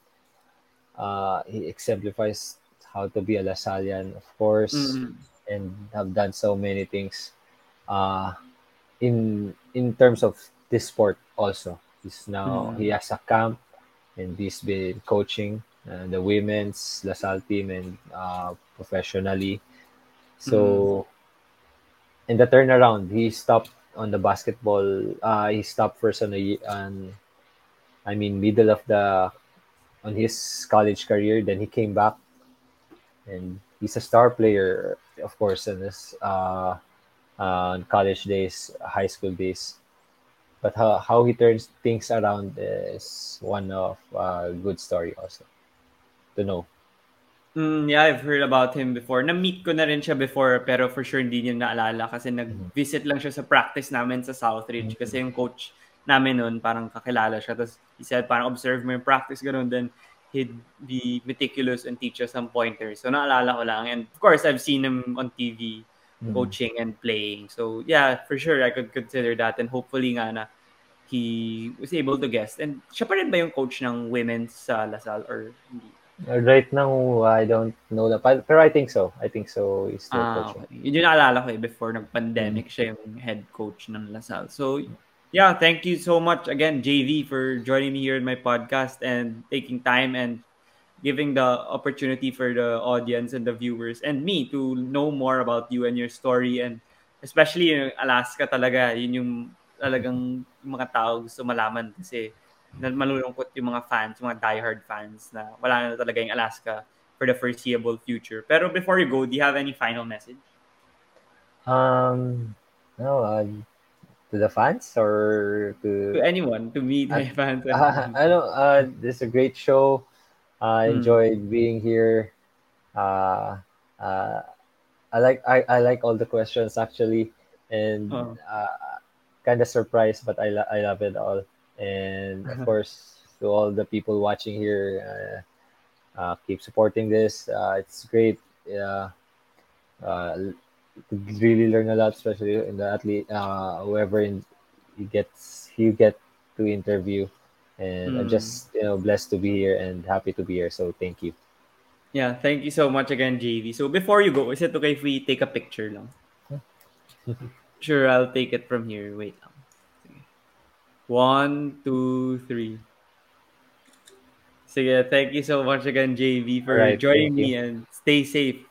uh, he exemplifies how to be a Lasallian, of course Mm. and have done so many things uh in in terms of this sport also he's now Mm. he has a camp and he's been coaching uh, the women's LaSalle team and uh, professionally. So in the turnaround he stopped on the basketball uh he stopped first on the on I mean middle of the on his college career. Then he came back. And he's a star player, of course, in his uh, uh, college days, high school days. But how, how he turns things around is one of uh, good story also to know. Mm, yeah, I've heard about him before. Na-meet ko na rin siya before, pero for sure hindi niya naalala kasi nag-visit lang siya sa practice namin sa Southridge kasi yung coach namin noon parang kakilala siya. Tapos he said, parang observe mo yung practice, ganun. Then he'd be meticulous and teach us some pointers. So naalala ko lang. And of course, I've seen him on TV Mhm. coaching and playing. So yeah, for sure, I could consider that. And hopefully nga na he was able to guest. And siya pa rin ba yung coach ng women's sa Lasal or hindi? Right now, I don't know. But, pero I think so. I think so. He's still Ah, coaching. okay. Yun yung naalala ko eh, before nag-pandemic, siya yung head coach ng Lasal. So, yeah, thank you so much again, JV, for joining me here in my podcast and taking time and giving the opportunity for the audience and the viewers and me to know more about you and your story and especially yung Alaska talaga, yun yung talagang mga tao gusto malaman kasi na malulungkot yung mga fans, yung mga diehard fans na wala na talaga yung Alaska for the foreseeable future. Pero before you go, do you have any final message? Um, no, uh, to the fans or To to anyone, to me meet my fans. uh, I know uh, this is a great show. I Hmm. enjoyed being here. Uh, uh, I like I, I like all the questions actually, and Oh. uh, kind of surprised, but I lo- I love it all. And of course, to all the people watching here, uh, uh, keep supporting this. Uh, it's great. Yeah, uh, you really learn a lot, especially in the athlete. Uh, whoever in, you get you get to interview, and I'm Mm. just you know blessed to be here and happy to be here. So thank you. Yeah, thank you so much again, Jvee. So before you go, is it okay if we take a picture lang? sure, I'll take it from here. Wait. One, two, three. Sige, thank you so much again, JV, for Alright, joining me and stay safe.